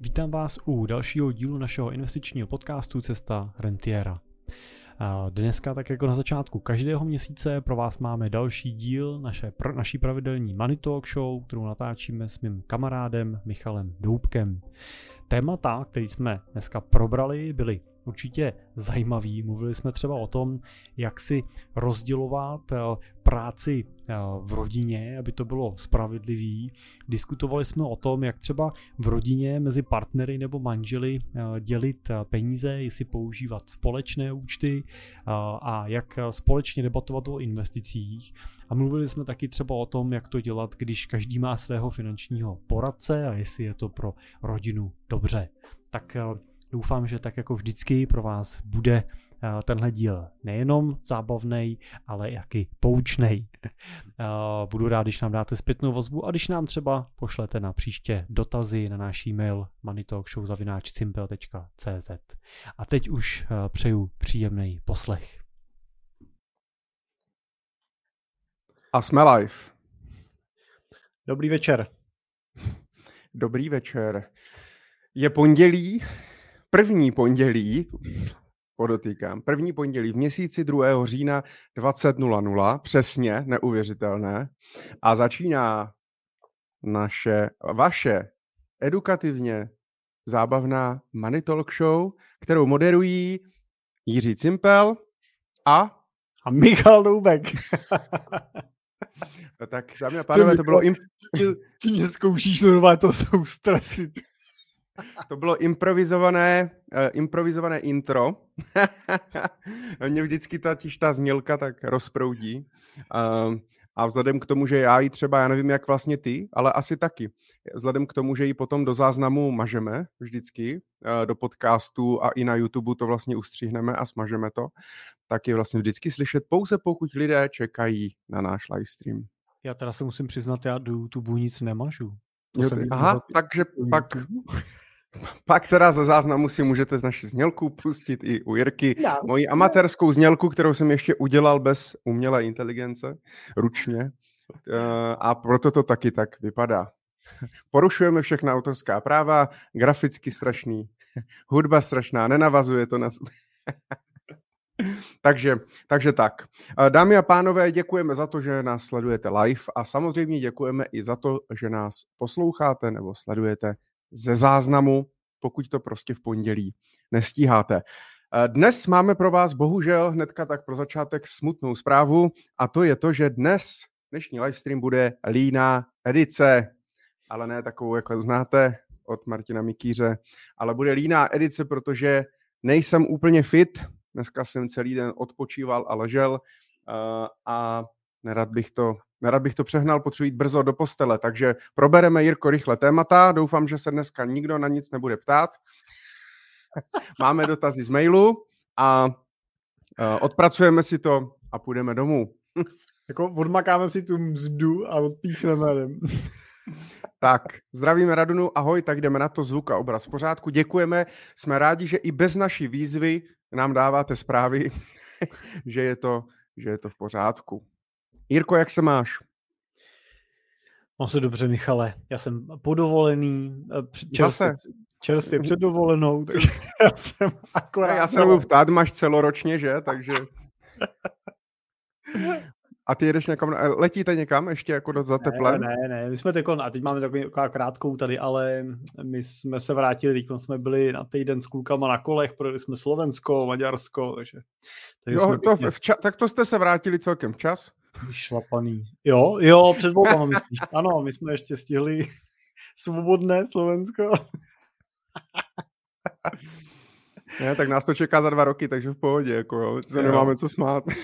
Vítám vás u dalšího dílu našeho investičního podcastu Cesta Rentiera. Dneska, tak jako na začátku každého měsíce, pro vás máme další díl naše, naší pravidelní Money Talk Show, kterou natáčíme s mým kamarádem Michalem Doubkem. Témata, které jsme dneska probrali, byly určitě zajímavý. Mluvili jsme třeba o tom, jak si rozdělovat eh, práci eh, v rodině, aby to bylo spravedlivý. Diskutovali jsme o tom, jak třeba v rodině mezi partnery nebo manželi eh, dělit peníze, jestli používat společné účty a jak společně debatovat o investicích. A mluvili jsme taky třeba o tom, jak to dělat, když každý má svého finančního poradce a jestli je to pro rodinu dobře. Tak Doufám, že tak jako vždycky pro vás bude eh, tenhle díl nejenom zábavný, ale i poučný. Eh, budu rád, když nám dáte zpětnou vozbu a když nám třeba pošlete na příště dotazy na náš e-mail moneytalkshow.cz. A teď už eh, přeju příjemný poslech. A jsme live. Dobrý večer. Dobrý večer. Je pondělí, první pondělí, podotýkám, první pondělí v měsíci 2. října 20.00, přesně, neuvěřitelné, a začíná naše, vaše edukativně zábavná Money Talk Show, kterou moderují Jiří Cimpel a... A Michal Doubek. tak, dámy a pánové, to bylo... Imp... Ty, ty mě zkoušíš, normálně to jsou stresy. To bylo improvizované, uh, improvizované intro. Mě vždycky ta, ta znělka tak rozproudí. Uh, a vzhledem k tomu, že já ji třeba, já nevím, jak vlastně ty, ale asi taky. Vzhledem k tomu, že ji potom do záznamu mažeme vždycky, uh, do podcastu a i na YouTube to vlastně ustřihneme a smažeme to, tak je vlastně vždycky slyšet pouze pokud lidé čekají na náš livestream. Já teda se musím přiznat, já do YouTube nic nemažu. To jo, aha, takže pak, Pak teda ze záznamu si můžete z naší znělku pustit i u Jirky no. moji amatérskou znělku, kterou jsem ještě udělal bez umělé inteligence, ručně. Eh, a proto to taky tak vypadá. Porušujeme všechna autorská práva, graficky strašný, hudba strašná, nenavazuje to na... takže, takže tak. Eh, dámy a pánové, děkujeme za to, že nás sledujete live a samozřejmě děkujeme i za to, že nás posloucháte nebo sledujete ze záznamu, pokud to prostě v pondělí nestíháte. Eh, dnes máme pro vás bohužel hnedka tak pro začátek smutnou zprávu a to je to, že dnes dnešní livestream bude líná edice, ale ne takovou, jako znáte od Martina Mikýře, ale bude líná edice, protože nejsem úplně fit, dneska jsem celý den odpočíval a ležel uh, a nerad bych to Nerad bych to přehnal, potřebuji jít brzo do postele, takže probereme, Jirko, rychle témata. Doufám, že se dneska nikdo na nic nebude ptát. Máme dotazy z mailu a uh, odpracujeme si to a půjdeme domů. jako odmakáme si tu mzdu a odpíchneme. tak, zdravíme Radunu, ahoj, tak jdeme na to zvuk a obraz v pořádku. Děkujeme, jsme rádi, že i bez naší výzvy nám dáváte zprávy, že je to, že je to v pořádku. Jirko, jak se máš? Mám se dobře, Michale. Já jsem podovolený, eh, čerstvě, čerstvě před dovolenou, takže já jsem akorát... Já se budu ptát, máš celoročně, že? Takže... A ty jedeš někam, letíte někam ještě jako za teplem? Ne, ne, ne, my jsme teď, a teď máme takovou krátkou tady, ale my jsme se vrátili, teď jsme byli na týden s klukama na kolech, projeli jsme Slovensko, Maďarsko, takže... takže jo, to pěkně... vča- tak to jste se vrátili celkem včas? Vyšlapaný. Jo, jo, před volbama myslíš. Ano, my jsme ještě stihli svobodné Slovensko. ne, tak nás to čeká za dva roky, takže v pohodě, jako jo, se nemáme co smát.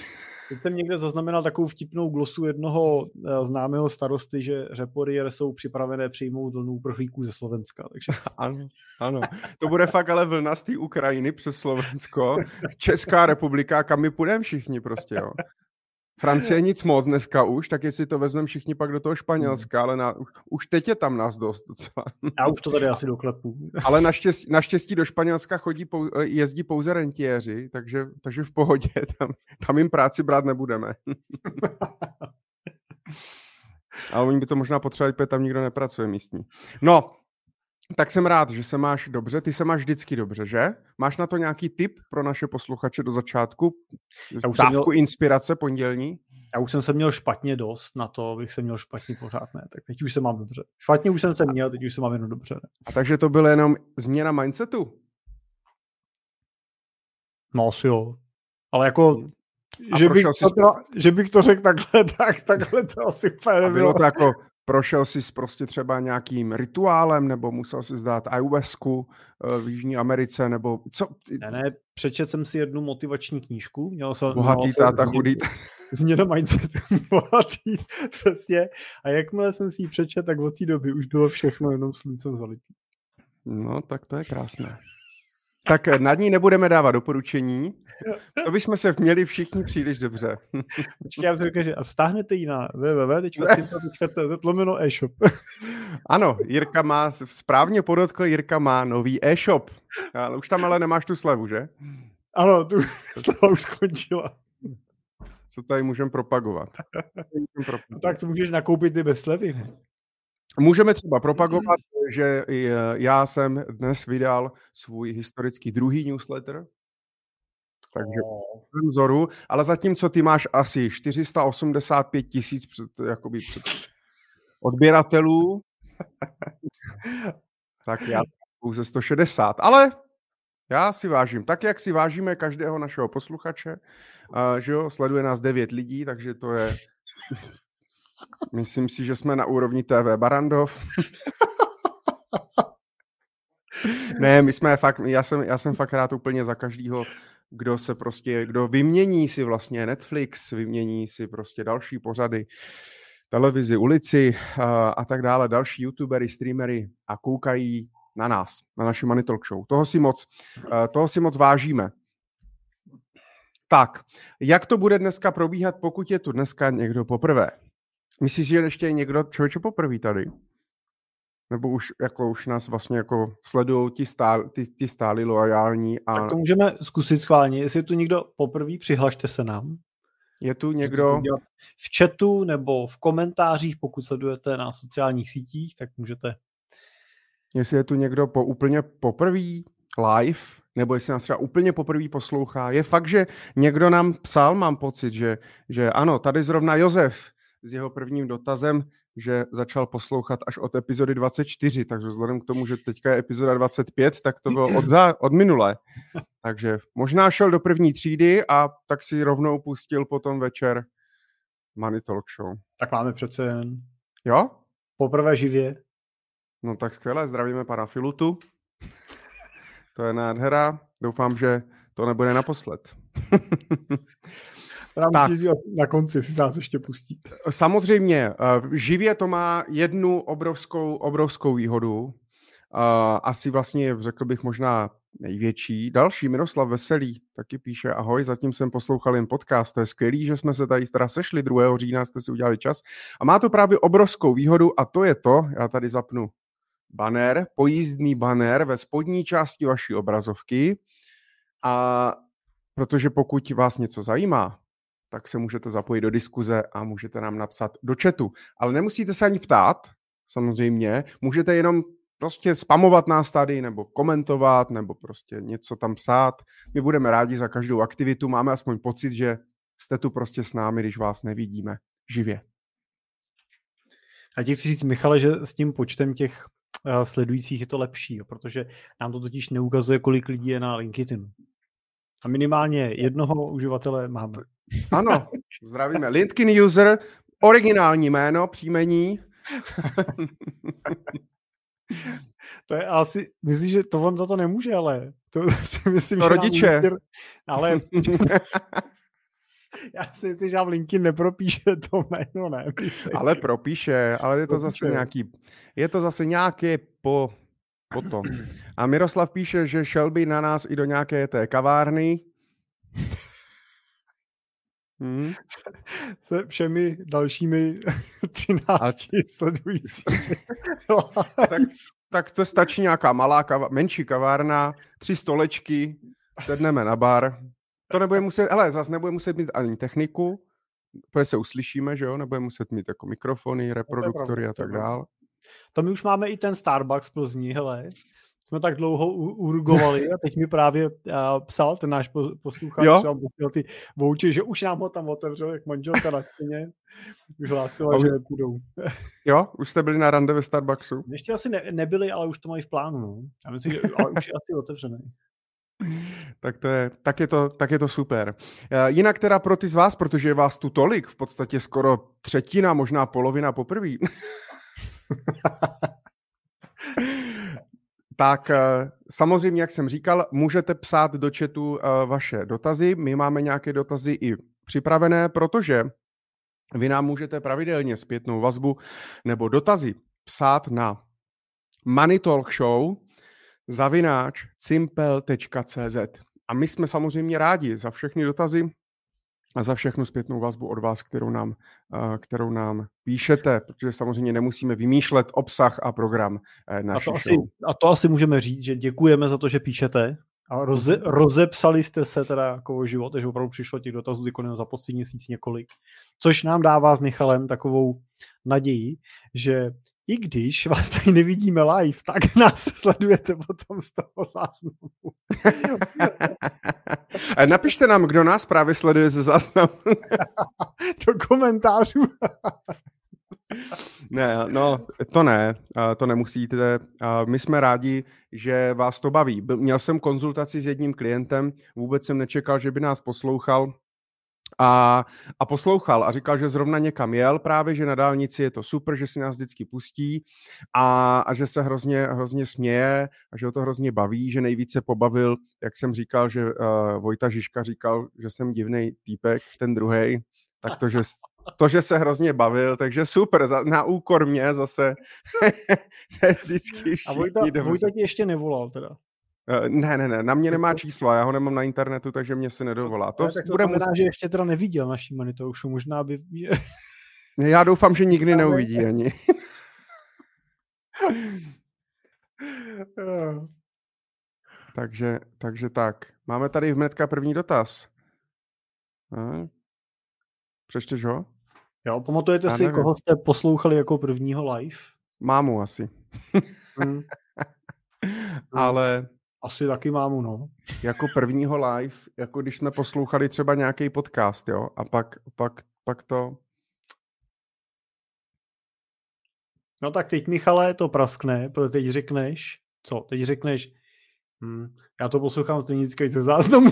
Teď jsem někde zaznamenal takovou vtipnou glosu jednoho eh, známého starosty, že Reporier jsou připravené přijmout vlnu uprchlíků ze Slovenska. Takže... Ano, ano. To bude fakt ale vlna z té Ukrajiny přes Slovensko, Česká republika, kam my půjdeme všichni prostě, jo. Francie nic moc dneska už, tak jestli to vezmeme všichni pak do toho Španělska, ale na, už teď je tam nás dost docela. Já už to tady asi doklepu. Ale naštěstí, naštěstí do Španělska chodí, jezdí pouze rentiéři, takže, takže v pohodě, tam, tam jim práci brát nebudeme. ale oni by to možná potřebovali, protože tam nikdo nepracuje místní. No, Tak jsem rád, že se máš dobře. Ty se máš vždycky dobře, že? Máš na to nějaký tip pro naše posluchače do začátku? Dávku měl... inspirace pondělní? Já už jsem se měl špatně dost na to, abych se měl špatně pořád, ne? Tak teď už se mám dobře. Špatně už jsem se měl, teď už se mám jenom dobře. Ne? A takže to bylo jenom změna mindsetu? No asi jo. Ale jako, že bych, to, že bych to řekl takhle, tak takhle to asi úplně nebylo. bylo to jako, prošel jsi prostě třeba nějakým rituálem, nebo musel si zdát ayahuasku eh, v Jižní Americe, nebo co? Ne, ne, přečet jsem si jednu motivační knížku. Měl jsem, Bohatý měl táta, chudý. Změna mindsetu, bohatý, přesně. A jakmile jsem si ji přečet, tak od té doby už bylo všechno jenom sluncem zalitý. No, tak to je krásné. Tak eh, nad ní nebudeme dávat doporučení. To bychom se měli všichni příliš dobře. Počkej, já řekl, že a stáhnete ji na www.cz lomeno e-shop. Ano, Jirka má, správně podotkl, Jirka má nový e-shop. Ale už tam ale nemáš tu slevu, že? Ano, tu sleva už skončila. Co tady můžeme propagovat? No, tak to můžeš nakoupit i bez slevy, ne? Můžeme třeba propagovat, že já jsem dnes vydal svůj historický druhý newsletter, takže oh. vzoru, ale zatímco ty máš asi 485 tisíc před, jakoby před odběratelů, tak já pouze 160, ale já si vážím, tak jak si vážíme každého našeho posluchače, uh, že jo, sleduje nás 9 lidí, takže to je, myslím si, že jsme na úrovni TV Barandov. ne, my jsme fakt, já jsem, já jsem fakt rád úplně za každýho, kdo se prostě, kdo vymění si vlastně Netflix, vymění si prostě další pořady, televizi, ulici a, a tak dále, další youtubery, streamery a koukají na nás, na naši Money Talk Show. Toho si moc, toho si moc vážíme. Tak, jak to bude dneska probíhat, pokud je tu dneska někdo poprvé? Myslíš, že ještě někdo člověče poprvé tady? Nebo už, jako, už nás vlastně jako sledují ti, stál, ty, ty stáli loajální. A... Tak to můžeme zkusit schválně. Jestli je tu někdo poprvé, přihlašte se nám. Je tu někdo... V chatu nebo v komentářích, pokud sledujete na sociálních sítích, tak můžete... Jestli je tu někdo po úplně poprvé live, nebo jestli nás třeba úplně poprvé poslouchá. Je fakt, že někdo nám psal, mám pocit, že, že ano, tady zrovna Josef s jeho prvním dotazem, že začal poslouchat až od epizody 24, takže vzhledem k tomu, že teďka je epizoda 25, tak to bylo od, za, od minulé. Takže možná šel do první třídy a tak si rovnou pustil potom večer Money Talk Show. Tak máme přece jen. Jo? Poprvé živě. No tak skvěle, zdravíme pana Filutu. to je nádhera. Doufám, že to nebude naposled. tak. na konci si nás ještě pustit. Samozřejmě, eh, živě to má jednu obrovskou, obrovskou výhodu, eh, asi vlastně, řekl bych, možná největší. Další, Miroslav Veselý, taky píše, ahoj, zatím jsem poslouchal jen podcast, to je skvělý, že jsme se tady teda sešli 2. října, jste si udělali čas. A má to právě obrovskou výhodu a to je to, já tady zapnu banner, pojízdný banner ve spodní části vaší obrazovky a protože pokud vás něco zajímá, tak se můžete zapojit do diskuze a můžete nám napsat do chatu. Ale nemusíte se ani ptát, samozřejmě, můžete jenom prostě spamovat nás tady, nebo komentovat, nebo prostě něco tam psát. My budeme rádi za každou aktivitu, máme aspoň pocit, že jste tu prostě s námi, když vás nevidíme živě. A ti chci říct, Michale, že s tím počtem těch uh, sledujících je to lepší, protože nám to totiž neukazuje, kolik lidí je na LinkedIn. A minimálně jednoho uživatele máme. Ano, zdravíme. LinkedIn user, originální jméno, příjmení. to je asi, myslíš, že to on za to nemůže, ale to si myslím, to že rodiče. LinkedIn, ale já si myslím, že v LinkedIn nepropíše to jméno, ne? Ale propíše, ale je to propíše. zase nějaký, je to zase nějaké po, potom. A Miroslav píše, že šel by na nás i do nějaké té kavárny, Hmm. Se všemi dalšími 13 A... sledujícími. tak, tak to stačí nějaká malá, kava, menší kavárna, tři stolečky, sedneme na bar. To nebude muset, ale zase nebude muset mít ani techniku, protože se uslyšíme, že jo, nebude muset mít jako mikrofony, reproduktory a tak dále. To my už máme i ten Starbucks Plzni, hele. Jsme tak dlouho urgovali a teď mi právě uh, psal ten náš posluchač, jo? ty vouči, že už nám ho tam otevřel, jak manželka na kyně. Už hlásila, že půjdou. jo, už jste byli na rande ve Starbucksu? Ještě asi ne, nebyli, ale už to mají v plánu. No. Já myslím, že ale už je asi otevřený. Tak, to je, tak, je to, tak je to super. Eh, jinak teda pro ty z vás, protože je vás tu tolik, v podstatě skoro třetina, možná polovina poprvé. tak eh, samozřejmě, jak jsem říkal, můžete psát do chatu eh, vaše dotazy. My máme nějaké dotazy i připravené, protože vy nám můžete pravidelně zpětnou vazbu nebo dotazy psát na Money Talk Show zavináč cimpel.cz. A my jsme samozřejmě rádi za všechny dotazy a za všechnu zpětnou vazbu od vás, kterou nám, kterou nám píšete, protože samozřejmě nemusíme vymýšlet obsah a program naší a to, asi, a to asi můžeme říct, že děkujeme za to, že píšete a roze, mhm. rozepsali jste se teda jako o život, že opravdu přišlo těch dotazů za poslední měsíc několik, což nám dává s Michalem takovou naději, že i když vás tady nevidíme live, tak nás sledujete potom z toho záznamu. Napište nám, kdo nás právě sleduje ze záznamu. Do komentářů. ne, no, to ne, to nemusíte. My jsme rádi, že vás to baví. Měl jsem konzultaci s jedním klientem, vůbec jsem nečekal, že by nás poslouchal, a, a poslouchal a říkal, že zrovna někam jel právě, že na dálnici je to super, že si nás vždycky pustí a, a že se hrozně, hrozně směje a že ho to hrozně baví, že nejvíce pobavil, jak jsem říkal, že uh, Vojta Žižka říkal, že jsem divný týpek, ten druhý, tak to, že, to, že se hrozně bavil, takže super, za, na úkor mě zase vždycky A Vojta, Vojta ti ještě nevolal teda? Uh, ne, ne, ne, na mě nemá číslo, já ho nemám na internetu, takže mě se nedovolá. To, ne, tak to bude znamená, mus... že ještě teda neviděl naší monitor, už možná by... já doufám, že nikdy neuvidí ani. takže, takže tak. Máme tady v Metka první dotaz. Přečteš ho? Jo, pamatujete já si, nevím. koho jste poslouchali jako prvního live? Mámu asi. hmm. Ale asi taky mám, no. Jako prvního live, jako když jsme poslouchali třeba nějaký podcast, jo, a pak, pak, pak to... No tak teď, Michale, to praskne, protože teď řekneš, co? Teď řekneš, hm, já to poslouchám stejně ze záznamu.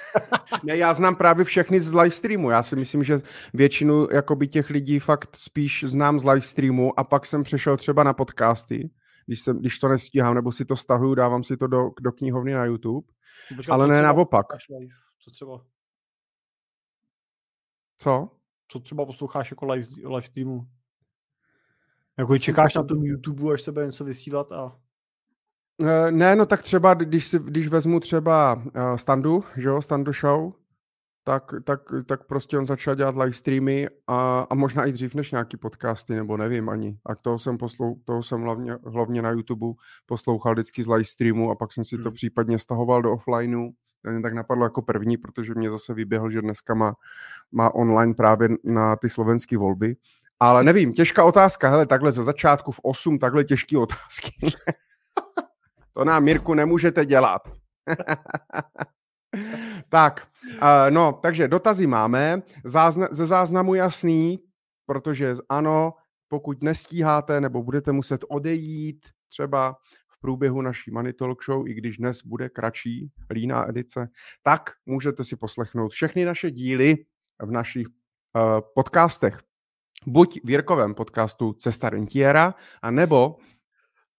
ne, já znám právě všechny z live streamu. Já si myslím, že většinu jakoby těch lidí fakt spíš znám z live streamu a pak jsem přešel třeba na podcasty když, jsem, když to nestíhám, nebo si to stahuju, dávám si to do, do knihovny na YouTube, Počkat, ale ne naopak. Co třeba? Co? Co třeba posloucháš jako live, live streamu? Jako čekáš na tom YouTube, až se bude něco vysílat a... Eh, ne, no tak třeba, když, si, když vezmu třeba uh, Standu, že jo, Standu Show, tak, tak, tak prostě on začal dělat live streamy a, a možná i dřív než nějaký podcasty, nebo nevím ani. A toho jsem, poslou, toho jsem hlavně, hlavně na YouTube poslouchal vždycky z live streamu a pak jsem si to hmm. případně stahoval do offlineu. To mě tak napadlo jako první, protože mě zase vyběhl, že dneska má, má online právě na ty slovenské volby. Ale nevím, těžká otázka, hele, takhle ze začátku v 8, takhle těžké otázky. to nám, Mirku, nemůžete dělat. tak, uh, no, takže dotazy máme. Zázna- ze záznamu jasný, protože ano, pokud nestíháte nebo budete muset odejít třeba v průběhu naší Money Talk Show, i když dnes bude kratší, líná edice, tak můžete si poslechnout všechny naše díly v našich uh, podcastech. Buď v Jirkovém podcastu Cesta rentiera, a nebo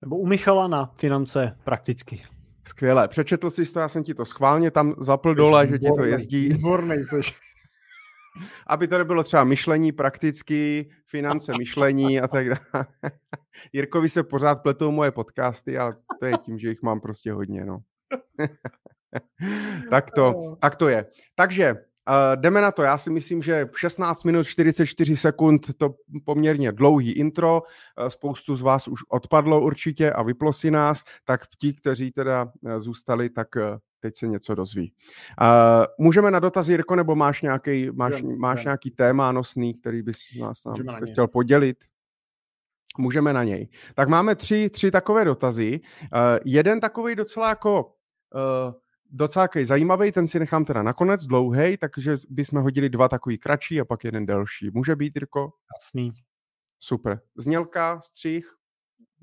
nebo u Michala na finance prakticky. Skvěle. Přečetl jsi to, já jsem ti to schválně tam zapl dole, že ti to jezdí. Výborný, Aby to nebylo třeba myšlení prakticky, finance myšlení a tak dále. Jirkovi se pořád pletou moje podcasty, ale to je tím, že jich mám prostě hodně, no. tak, to, tak to je. Takže Uh, jdeme na to. Já si myslím, že 16 minut 44 sekund to poměrně dlouhý intro. Uh, spoustu z vás už odpadlo určitě a vyplo si nás, tak ti, kteří teda uh, zůstali, tak uh, teď se něco dozví. Uh, můžeme na dotaz, Jirko, nebo máš nějaký, máš, máš nějaký téma nosný, který bys nás nám se chtěl podělit? můžeme na něj. Tak máme tři, tři takové dotazy. Uh, jeden takový docela jako uh, docela zajímavý, ten si nechám teda nakonec, dlouhý, takže bychom hodili dva takový kratší a pak jeden delší. Může být, Jirko? Jasný. Super. Znělka, střih?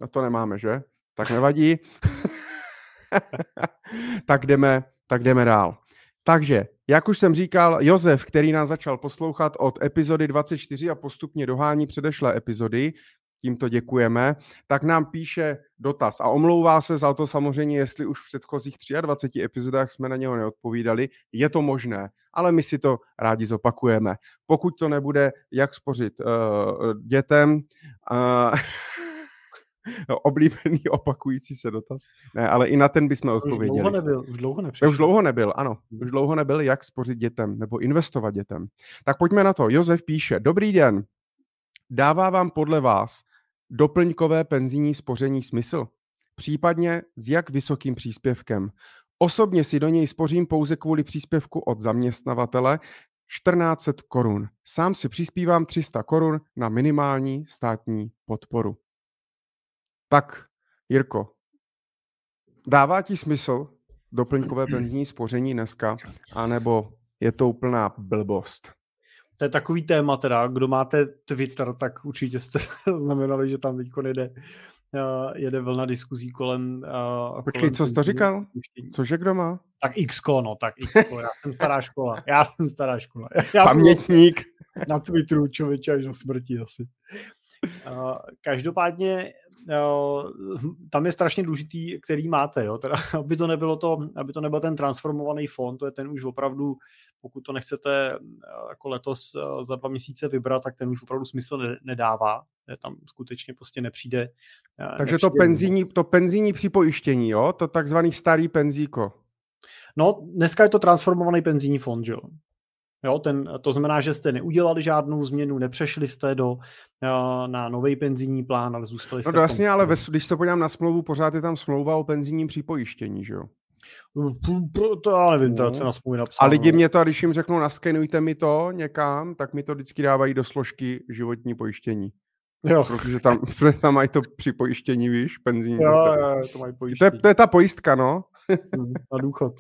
No to nemáme, že? Tak nevadí. tak, jdeme, tak jdeme dál. Takže, jak už jsem říkal, Josef, který nás začal poslouchat od epizody 24 a postupně dohání předešlé epizody, tímto děkujeme, tak nám píše dotaz a omlouvá se za to samozřejmě, jestli už v předchozích 23 epizodách jsme na něho neodpovídali. Je to možné, ale my si to rádi zopakujeme. Pokud to nebude, jak spořit uh, dětem, uh, oblíbený opakující se dotaz. Ne, ale i na ten bychom odpověděli. Už dlouho nebyl, už dlouho nepřišel. Už dlouho nebyl, ano. Už dlouho nebyl, jak spořit dětem nebo investovat dětem. Tak pojďme na to. Josef píše, dobrý den, dává vám podle vás doplňkové penzijní spoření smysl? Případně s jak vysokým příspěvkem? Osobně si do něj spořím pouze kvůli příspěvku od zaměstnavatele 1400 korun. Sám si přispívám 300 korun na minimální státní podporu. Tak, Jirko, dává ti smysl doplňkové penzijní spoření dneska, anebo je to úplná blbost? To je takový téma teda, kdo máte Twitter, tak určitě jste znamenali, že tam teď jede, uh, jede vlna diskuzí kolem... Uh, Počkej, kolem co jsi to říkal? Cože kdo má? Tak Xko, no, tak Xko, já jsem stará škola, já jsem stará škola. Já Pamětník. Na Twitteru člověče až do smrti asi. Uh, každopádně tam je strašně důležitý, který máte, jo? Teda, aby to nebylo to, aby to nebyl ten transformovaný fond, to je ten už opravdu, pokud to nechcete jako letos za dva měsíce vybrat, tak ten už opravdu smysl nedává, tam skutečně prostě nepřijde. Takže nepřijde to penzijní, to penzijní připojištění, jo? To takzvaný starý penzíko. No, dneska je to transformovaný penzijní fond, jo. Jo, ten, to znamená, že jste neudělali žádnou změnu, nepřešli jste do, eh, na nový penzijní plán, ale zůstali jste... No jasně, ale ve, když se podívám na smlouvu, pořád je tam smlouva o penzijním připojištění, že jo? To já nevím, to, co na smlouvě napsáno. A lidi mě to, když jim řeknou, naskenujte mi to někam, tak mi to vždycky dávají do složky životní pojištění. Jo. Protože tam, tam mají to připojištění, víš, penzijní. Jo, jo, to mají pojištění. To je, to je ta pojistka, no. na důchod.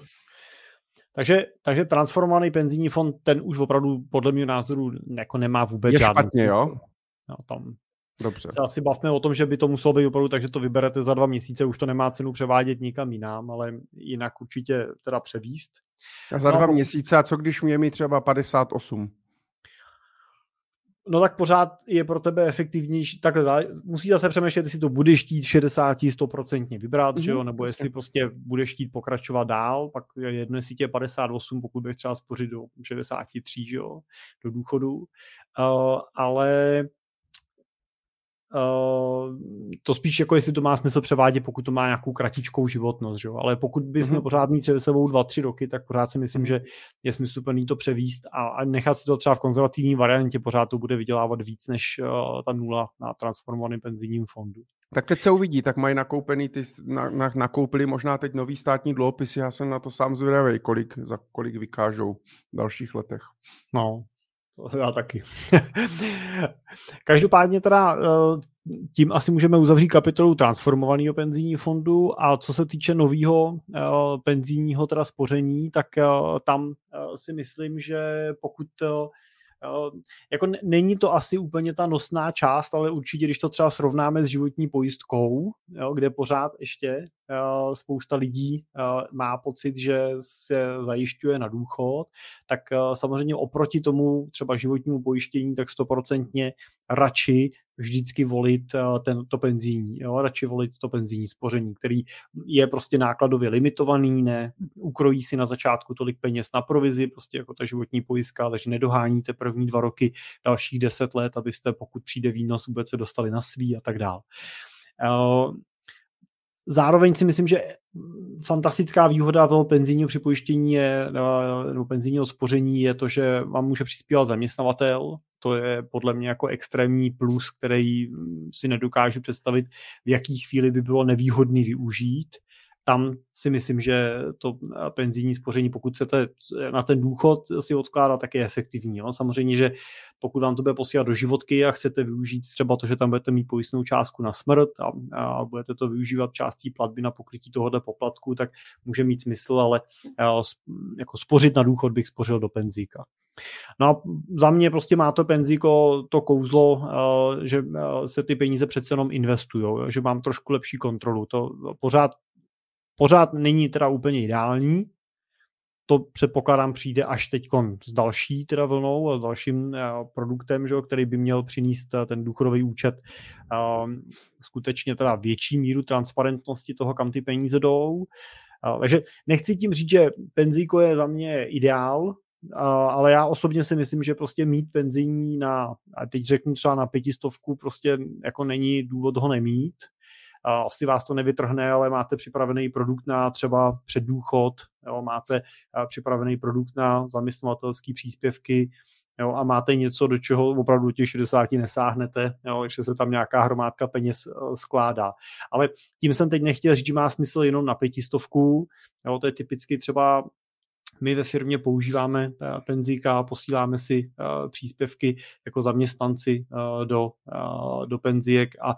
Takže, takže transformovaný penzijní fond, ten už opravdu podle mě názoru jako nemá vůbec je žádný. špatně, jo? No, tam Dobře. se asi bavme o tom, že by to muselo být opravdu, takže to vyberete za dva měsíce, už to nemá cenu převádět nikam jinam, ale jinak určitě teda převíst. A za no, dva měsíce, a co když mě mi třeba 58? No tak pořád je pro tebe efektivnější, takhle musí zase přemýšlet, jestli to budeš chtít 60, 100% vybrat, mm-hmm, že jo, mhm, nebo jestli prostě budeš chtít pokračovat dál, pak je jedno, jestli tě 58, pokud bych třeba spořit do 63, že jo, do důchodu, uh, ale Uh, to spíš jako jestli to má smysl převádět, pokud to má nějakou kratičkou životnost, že? ale pokud bys měl mm-hmm. pořád mít se sebou dva, tři roky, tak pořád si myslím, že je smysluplný to převíst a, a nechat si to třeba v konzervativní variantě, pořád to bude vydělávat víc než uh, ta nula na transformovaném penzijním fondu. Tak teď se uvidí, tak mají nakoupený ty, na, na, nakoupili možná teď nový státní dluhopisy, já jsem na to sám zvědavý, kolik, za kolik vykážou v dalších letech. No, já taky. Každopádně teda eh, tím asi můžeme uzavřít kapitolu transformovaného penzijního fondu a co se týče nového eh, penzijního teda spoření, tak eh, tam si myslím, že pokud jako není to asi úplně ta nosná část, ale určitě, když to třeba srovnáme s životní pojistkou, jo, kde pořád ještě spousta lidí má pocit, že se zajišťuje na důchod, tak samozřejmě oproti tomu třeba životnímu pojištění, tak stoprocentně radši vždycky volit ten, to penzijní, jo, radši volit to penzijní spoření, který je prostě nákladově limitovaný, ne, ukrojí si na začátku tolik peněz na provizi, prostě jako ta životní pojistka, takže nedoháníte první dva roky, dalších deset let, abyste pokud přijde výnos, vůbec se dostali na svý a tak dál. Zároveň si myslím, že fantastická výhoda toho penzijního připojištění je, nebo penzijního spoření je to, že vám může přispívat zaměstnavatel. To je podle mě jako extrémní plus, který si nedokážu představit, v jaký chvíli by bylo nevýhodný využít. Tam si myslím, že to penzijní spoření, pokud chcete na ten důchod si odkládat, tak je efektivní. Jo. Samozřejmě, že pokud vám to bude posílat do životky a chcete využít třeba to, že tam budete mít pojistnou částku na smrt a, a budete to využívat částí platby na pokrytí tohohle poplatku, tak může mít smysl, ale jako spořit na důchod bych spořil do penzíka. No a za mě prostě má to penzíko to kouzlo, že se ty peníze přece jenom investují, že mám trošku lepší kontrolu. To pořád Pořád není teda úplně ideální, to předpokládám přijde až teď s další teda vlnou a s dalším eh, produktem, že, který by měl přinést eh, ten důchodový účet ehm, skutečně teda větší míru transparentnosti toho, kam ty peníze jdou. takže nechci tím říct, že penzíko je za mě ideál, ale já osobně si myslím, že prostě mít penzijní na, a teď řeknu třeba na pětistovku, prostě jako není důvod ho nemít asi vás to nevytrhne, ale máte připravený produkt na třeba předdůchod, jo, máte připravený produkt na zaměstnavatelské příspěvky, jo, a máte něco, do čeho opravdu těch 60 nesáhnete, jo, ještě se tam nějaká hromádka peněz e, skládá. Ale tím jsem teď nechtěl říct, že má smysl jenom na pětistovku, jo, to je typicky třeba my ve firmě používáme eh, penzíka, posíláme si eh, příspěvky jako zaměstnanci eh, do, do penzík a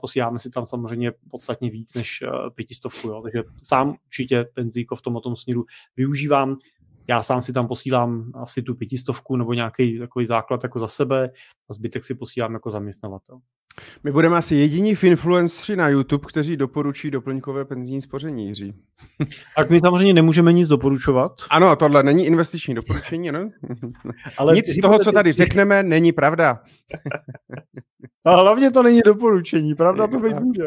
posíláme si tam samozřejmě podstatně víc než pětistovku. Jo. Takže sám určitě penzíko v tomto směru využívám. Já sám si tam posílám asi tu pětistovku nebo nějaký takový základ jako za sebe a zbytek si posílám jako zaměstnavatel. My budeme asi jediní influenceri na YouTube, kteří doporučí doplňkové penzijní spoření, Jiří. Tak my samozřejmě nemůžeme nic doporučovat. Ano, tohle není investiční doporučení, no? Ale nic z toho, co tady řekneme, není pravda. A hlavně to není doporučení, pravda to být může.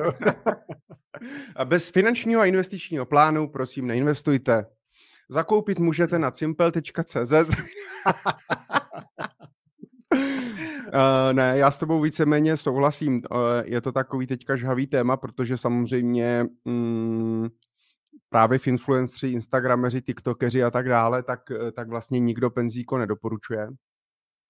A bez finančního a investičního plánu, prosím, neinvestujte. Zakoupit můžete na simple.cz. Uh, ne, já s tebou víceméně souhlasím. Uh, je to takový teďka žhavý téma, protože samozřejmě mm, právě v influenceri, instagrameři, tiktokeři a tak dále, tak, tak vlastně nikdo penzíko nedoporučuje.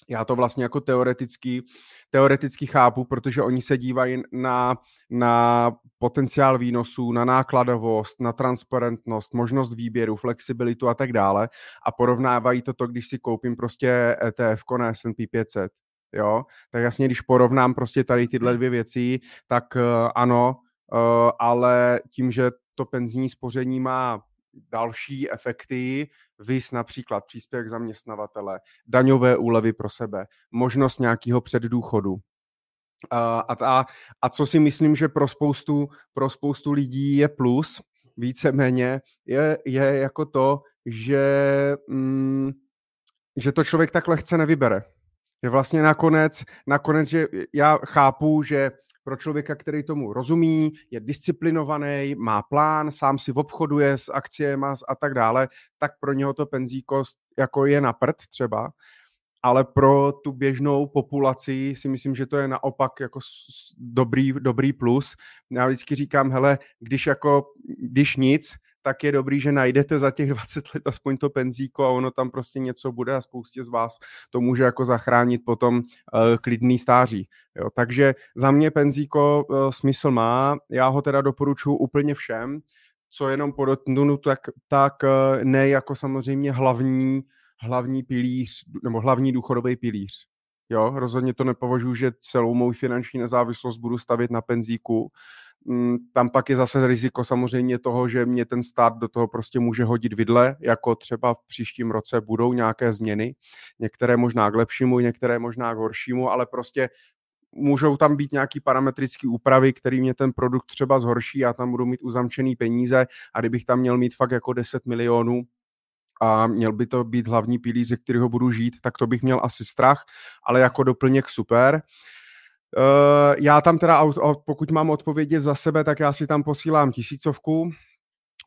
Já to vlastně jako teoreticky, teoreticky chápu, protože oni se dívají na, na potenciál výnosů, na nákladovost, na transparentnost, možnost výběru, flexibilitu a tak dále a porovnávají to to, když si koupím prostě ETF na S&P 500 jo, tak jasně, když porovnám prostě tady tyhle hmm. dvě věci, tak uh, ano, uh, ale tím, že to penzijní spoření má další efekty, vys například příspěvek zaměstnavatele, daňové úlevy pro sebe, možnost nějakého předdůchodu. A, a, a co si myslím, že pro spoustu, pro spoustu lidí je plus, víceméně, je, je jako to, že, mm, že to člověk tak lehce nevybere. Že vlastně nakonec, nakonec, že já chápu, že pro člověka, který tomu rozumí, je disciplinovaný, má plán, sám si obchoduje s akciemi a tak dále, tak pro něho to penzíko jako je na prd třeba, ale pro tu běžnou populaci si myslím, že to je naopak jako dobrý, dobrý plus. Já vždycky říkám, hele, když jako, když nic, tak je dobrý, že najdete za těch 20 let aspoň to penzíko a ono tam prostě něco bude a spoustě z vás to může jako zachránit potom uh, klidný stáří. Jo, takže za mě penzíko uh, smysl má, já ho teda doporučuji úplně všem, co jenom podotknu, tak, tak uh, ne jako samozřejmě hlavní, hlavní pilíř, nebo hlavní důchodový pilíř. Jo, rozhodně to nepovažuji, že celou mou finanční nezávislost budu stavit na penzíku, Mm, tam pak je zase riziko samozřejmě toho, že mě ten stát do toho prostě může hodit vidle, jako třeba v příštím roce budou nějaké změny, některé možná k lepšímu, některé možná k horšímu, ale prostě můžou tam být nějaký parametrické úpravy, který mě ten produkt třeba zhorší, já tam budu mít uzamčený peníze. A kdybych tam měl mít fakt jako 10 milionů, a měl by to být hlavní pilíř, ze kterého budu žít, tak to bych měl asi strach, ale jako doplněk super. Uh, já tam teda, pokud mám odpovědět za sebe, tak já si tam posílám tisícovku.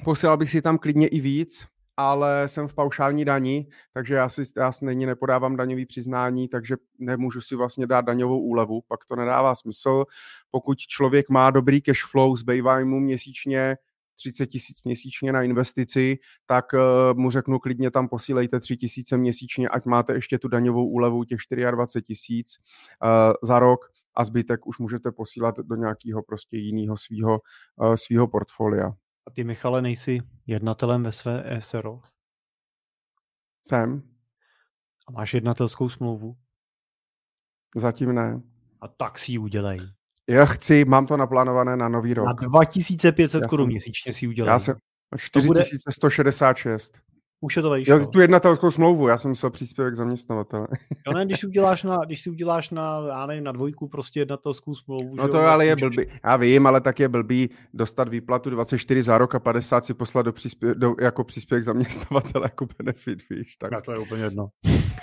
Posílal bych si tam klidně i víc, ale jsem v paušální daní, takže já si já není nepodávám daňový přiznání, takže nemůžu si vlastně dát daňovou úlevu, pak to nedává smysl. Pokud člověk má dobrý cash flow, zbývá mu měsíčně 30 tisíc měsíčně na investici, tak uh, mu řeknu klidně tam posílejte 3 tisíce měsíčně, ať máte ještě tu daňovou úlevu těch 24 tisíc uh, za rok a zbytek už můžete posílat do nějakého prostě jiného svého uh, svýho portfolia. A ty, Michale, nejsi jednatelem ve své ESRO? Jsem. A máš jednatelskou smlouvu? Zatím ne. A tak si ji udělej. Já chci, mám to naplánované na nový rok. Na 2500 korun měsíčně si udělej. Já jsem 4166. Už je to vejš, jo, tu jednatelskou smlouvu, já jsem myslel příspěvek zaměstnavatele. Jo, ne, když si uděláš na, když si uděláš na, já nevím, na dvojku prostě jednatelskou smlouvu. No to jo, ale je blbý, já vím, ale tak je blbý dostat výplatu 24 za rok a 50 si poslat do příspěv, do, jako příspěvek zaměstnavatele jako benefit, víš. Tak. Ja, to je úplně jedno.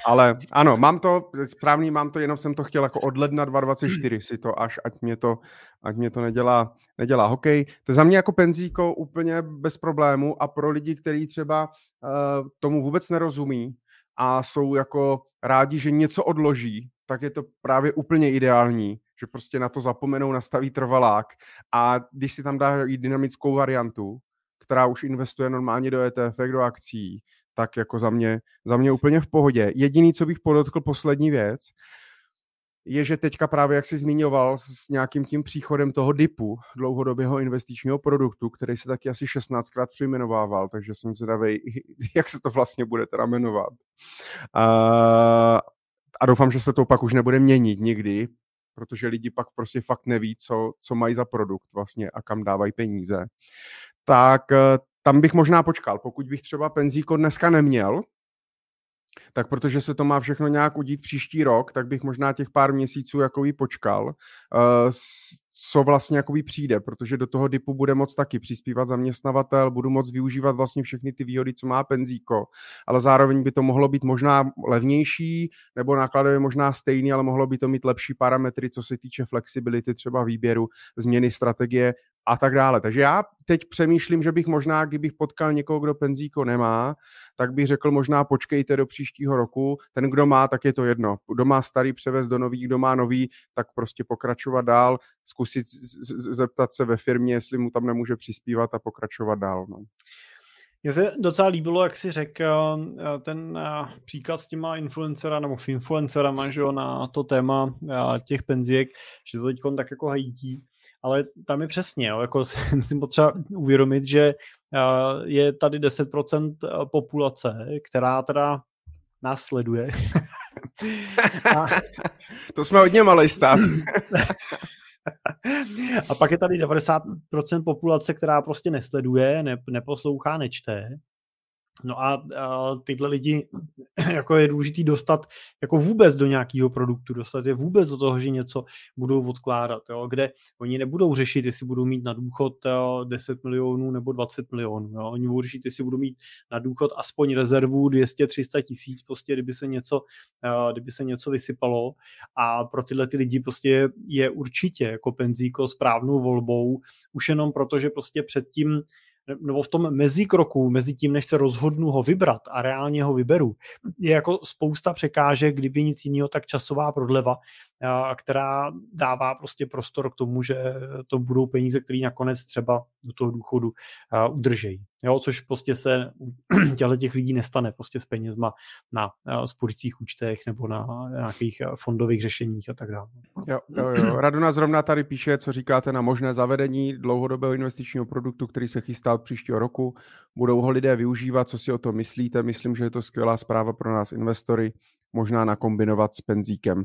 Ale ano, mám to, správný mám to, jenom jsem to chtěl jako od ledna 2024 si to až, ať mě to, ať mě to nedělá, nedělá hokej. To je za mě jako penzíko úplně bez problému a pro lidi, kteří třeba uh, tomu vůbec nerozumí a jsou jako rádi, že něco odloží, tak je to právě úplně ideální, že prostě na to zapomenou, nastaví trvalák a když si tam dá i dynamickou variantu, která už investuje normálně do ETF, do akcí, tak jako za mě, za mě úplně v pohodě. Jediný, co bych podotkl, poslední věc, je, že teďka právě, jak jsi zmiňoval, s nějakým tím příchodem toho DIPu, dlouhodobého investičního produktu, který se taky asi 16krát přejmenovával, takže jsem zvědavý, jak se to vlastně bude teda jmenovat. A, a doufám, že se to pak už nebude měnit nikdy, protože lidi pak prostě fakt neví, co, co mají za produkt vlastně a kam dávají peníze. Tak tam bych možná počkal. Pokud bych třeba penzíko dneska neměl, tak protože se to má všechno nějak udít příští rok, tak bych možná těch pár měsíců jakoby počkal, uh, co vlastně jakoby přijde, protože do toho DIPu bude moc taky přispívat zaměstnavatel, budu moc využívat vlastně všechny ty výhody, co má penzíko, ale zároveň by to mohlo být možná levnější, nebo nákladově možná stejný, ale mohlo by to mít lepší parametry, co se týče flexibility třeba výběru, změny strategie a tak dále. Takže já teď přemýšlím, že bych možná, kdybych potkal někoho, kdo penzíko nemá, tak bych řekl možná počkejte do příštího roku. Ten, kdo má, tak je to jedno. Kdo má starý převez do nový, kdo má nový, tak prostě pokračovat dál, zkusit zeptat se ve firmě, jestli mu tam nemůže přispívat a pokračovat dál. No. Mně se docela líbilo, jak si řekl eh, ten eh, příklad s těma influencera nebo influencerama že jo, na to téma eh, těch penziek, že to teď tak jako hajítí ale tam je přesně, jo, jako si musím potřeba uvědomit, že je tady 10% populace, která teda nás sleduje. A... to jsme hodně malý stát. A pak je tady 90% populace, která prostě nesleduje, ne, neposlouchá, nečte. No a, a tyhle lidi, jako je důležitý dostat jako vůbec do nějakého produktu, dostat je vůbec do toho, že něco budou odkládat, jo, kde oni nebudou řešit, jestli budou mít na důchod jo, 10 milionů nebo 20 milionů. Jo. Oni budou řešit, jestli budou mít na důchod aspoň rezervu 200-300 tisíc, prostě, kdyby se, něco, kdyby se něco vysypalo. A pro tyhle ty lidi prostě je určitě jako penzíko správnou volbou, už jenom proto, že prostě předtím nebo v tom mezikroku, mezi tím, než se rozhodnu ho vybrat a reálně ho vyberu, je jako spousta překážek, kdyby nic jiného, tak časová prodleva, která dává prostě prostor k tomu, že to budou peníze, které nakonec třeba do toho důchodu udržejí. Jo, což prostě se těchto těch lidí nestane prostě s penězma na spořících účtech nebo na nějakých fondových řešeních a tak dále. Jo, jo, jo. Raduna zrovna tady píše, co říkáte na možné zavedení dlouhodobého investičního produktu, který se chystá od příštího roku. Budou ho lidé využívat, co si o to myslíte? Myslím, že je to skvělá zpráva pro nás investory možná nakombinovat s penzíkem. Uh,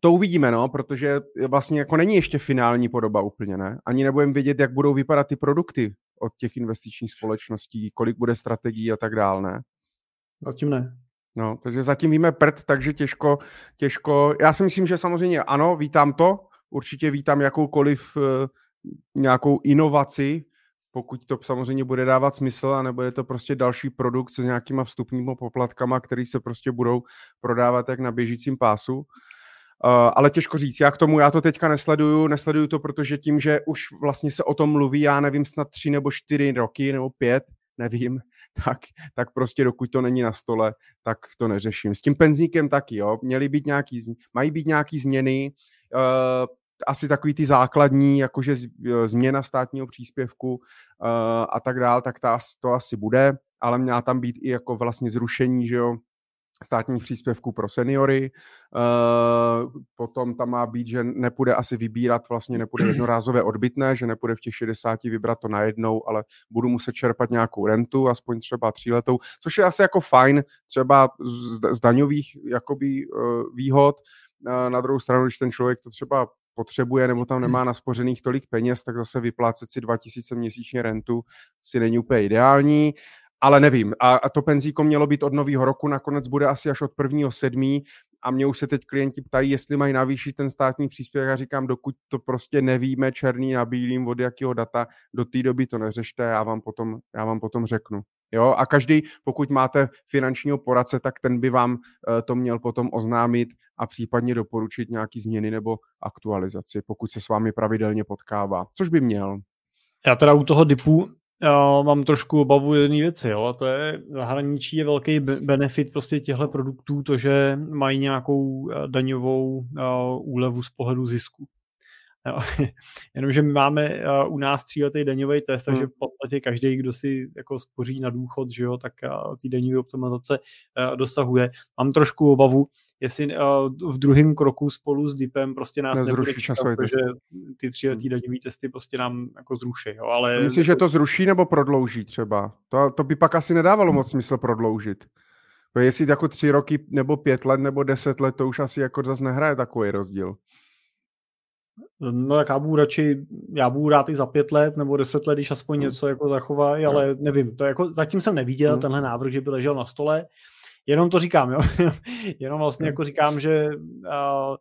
to uvidíme, no, protože vlastně jako není ještě finální podoba úplně, ne? Ani nebudeme vědět, jak budou vypadat ty produkty od těch investičních společností, kolik bude strategií a tak dál, ne? Zatím ne. No, takže zatím víme prd, takže těžko, těžko. Já si myslím, že samozřejmě ano, vítám to, určitě vítám jakoukoliv uh, nějakou inovaci, pokud to samozřejmě bude dávat smysl a nebude to prostě další produkt s nějakýma vstupními poplatkama, který se prostě budou prodávat jak na běžícím pásu. Uh, ale těžko říct, já k tomu, já to teďka nesleduju, nesleduju to, protože tím, že už vlastně se o tom mluví, já nevím, snad tři nebo čtyři roky nebo pět, nevím, tak, tak prostě dokud to není na stole, tak to neřeším. S tím penzíkem taky, jo, měly být nějaký, mají být nějaký změny, uh, asi takový ty základní, jakože e, změna státního příspěvku uh, a tak dál, tak ta, to asi bude, ale měla tam být i jako vlastně zrušení, že jo, státních příspěvků pro seniory. Uh, potom tam má být, že nepůjde asi vybírat, vlastně nepůjde jednorázové odbytné, že nepůjde v těch 60 vybrat to najednou, ale budu muset čerpat nějakou rentu, aspoň třeba tříletou, což je asi jako fajn, třeba z, z daňových jakoby uh, výhod. Na druhou stranu, když ten člověk to třeba potřebuje nebo tam nemá naspořených tolik peněz, tak zase vyplácet si 2000 měsíčně rentu si není úplně ideální ale nevím. A, a to penzíko mělo být od nového roku, nakonec bude asi až od prvního sedmí a mě už se teď klienti ptají, jestli mají navýšit ten státní příspěvek a říkám, dokud to prostě nevíme černý na bílým od jakého data, do té doby to neřešte, já vám potom, já vám potom řeknu. Jo? A každý, pokud máte finančního poradce, tak ten by vám uh, to měl potom oznámit a případně doporučit nějaký změny nebo aktualizaci, pokud se s vámi pravidelně potkává, což by měl. Já teda u toho DIPu já mám trošku obavu jedné věci, jo, a to je, zahraničí je velký benefit prostě těchto produktů, to, že mají nějakou eh, daňovou uh, úlevu z pohledu zisku. Jo. Jenomže my máme uh, u nás tříletý daňový test, takže hmm. v podstatě každý, kdo si jako spoří na důchod, že jo, tak uh, ty daňové optimalizace uh, dosahuje. Mám trošku obavu, jestli v druhém kroku spolu s DIPem prostě nás nezruší časový test. ty tříletý hmm. daňový testy prostě nám jako zruší. Jo, ale... Myslíš, že to zruší nebo prodlouží třeba? To, to by pak asi nedávalo moc smysl prodloužit. Jestli jako tři roky nebo pět let nebo deset let, to už asi jako zase nehraje takový rozdíl. No tak já budu radši, já budu rád i za pět let nebo deset let, když aspoň hmm. něco jako zachovají, ale nevím, to jako zatím jsem neviděl hmm. tenhle návrh, že by ležel na stole, jenom to říkám, jo, jenom vlastně jako říkám, že uh,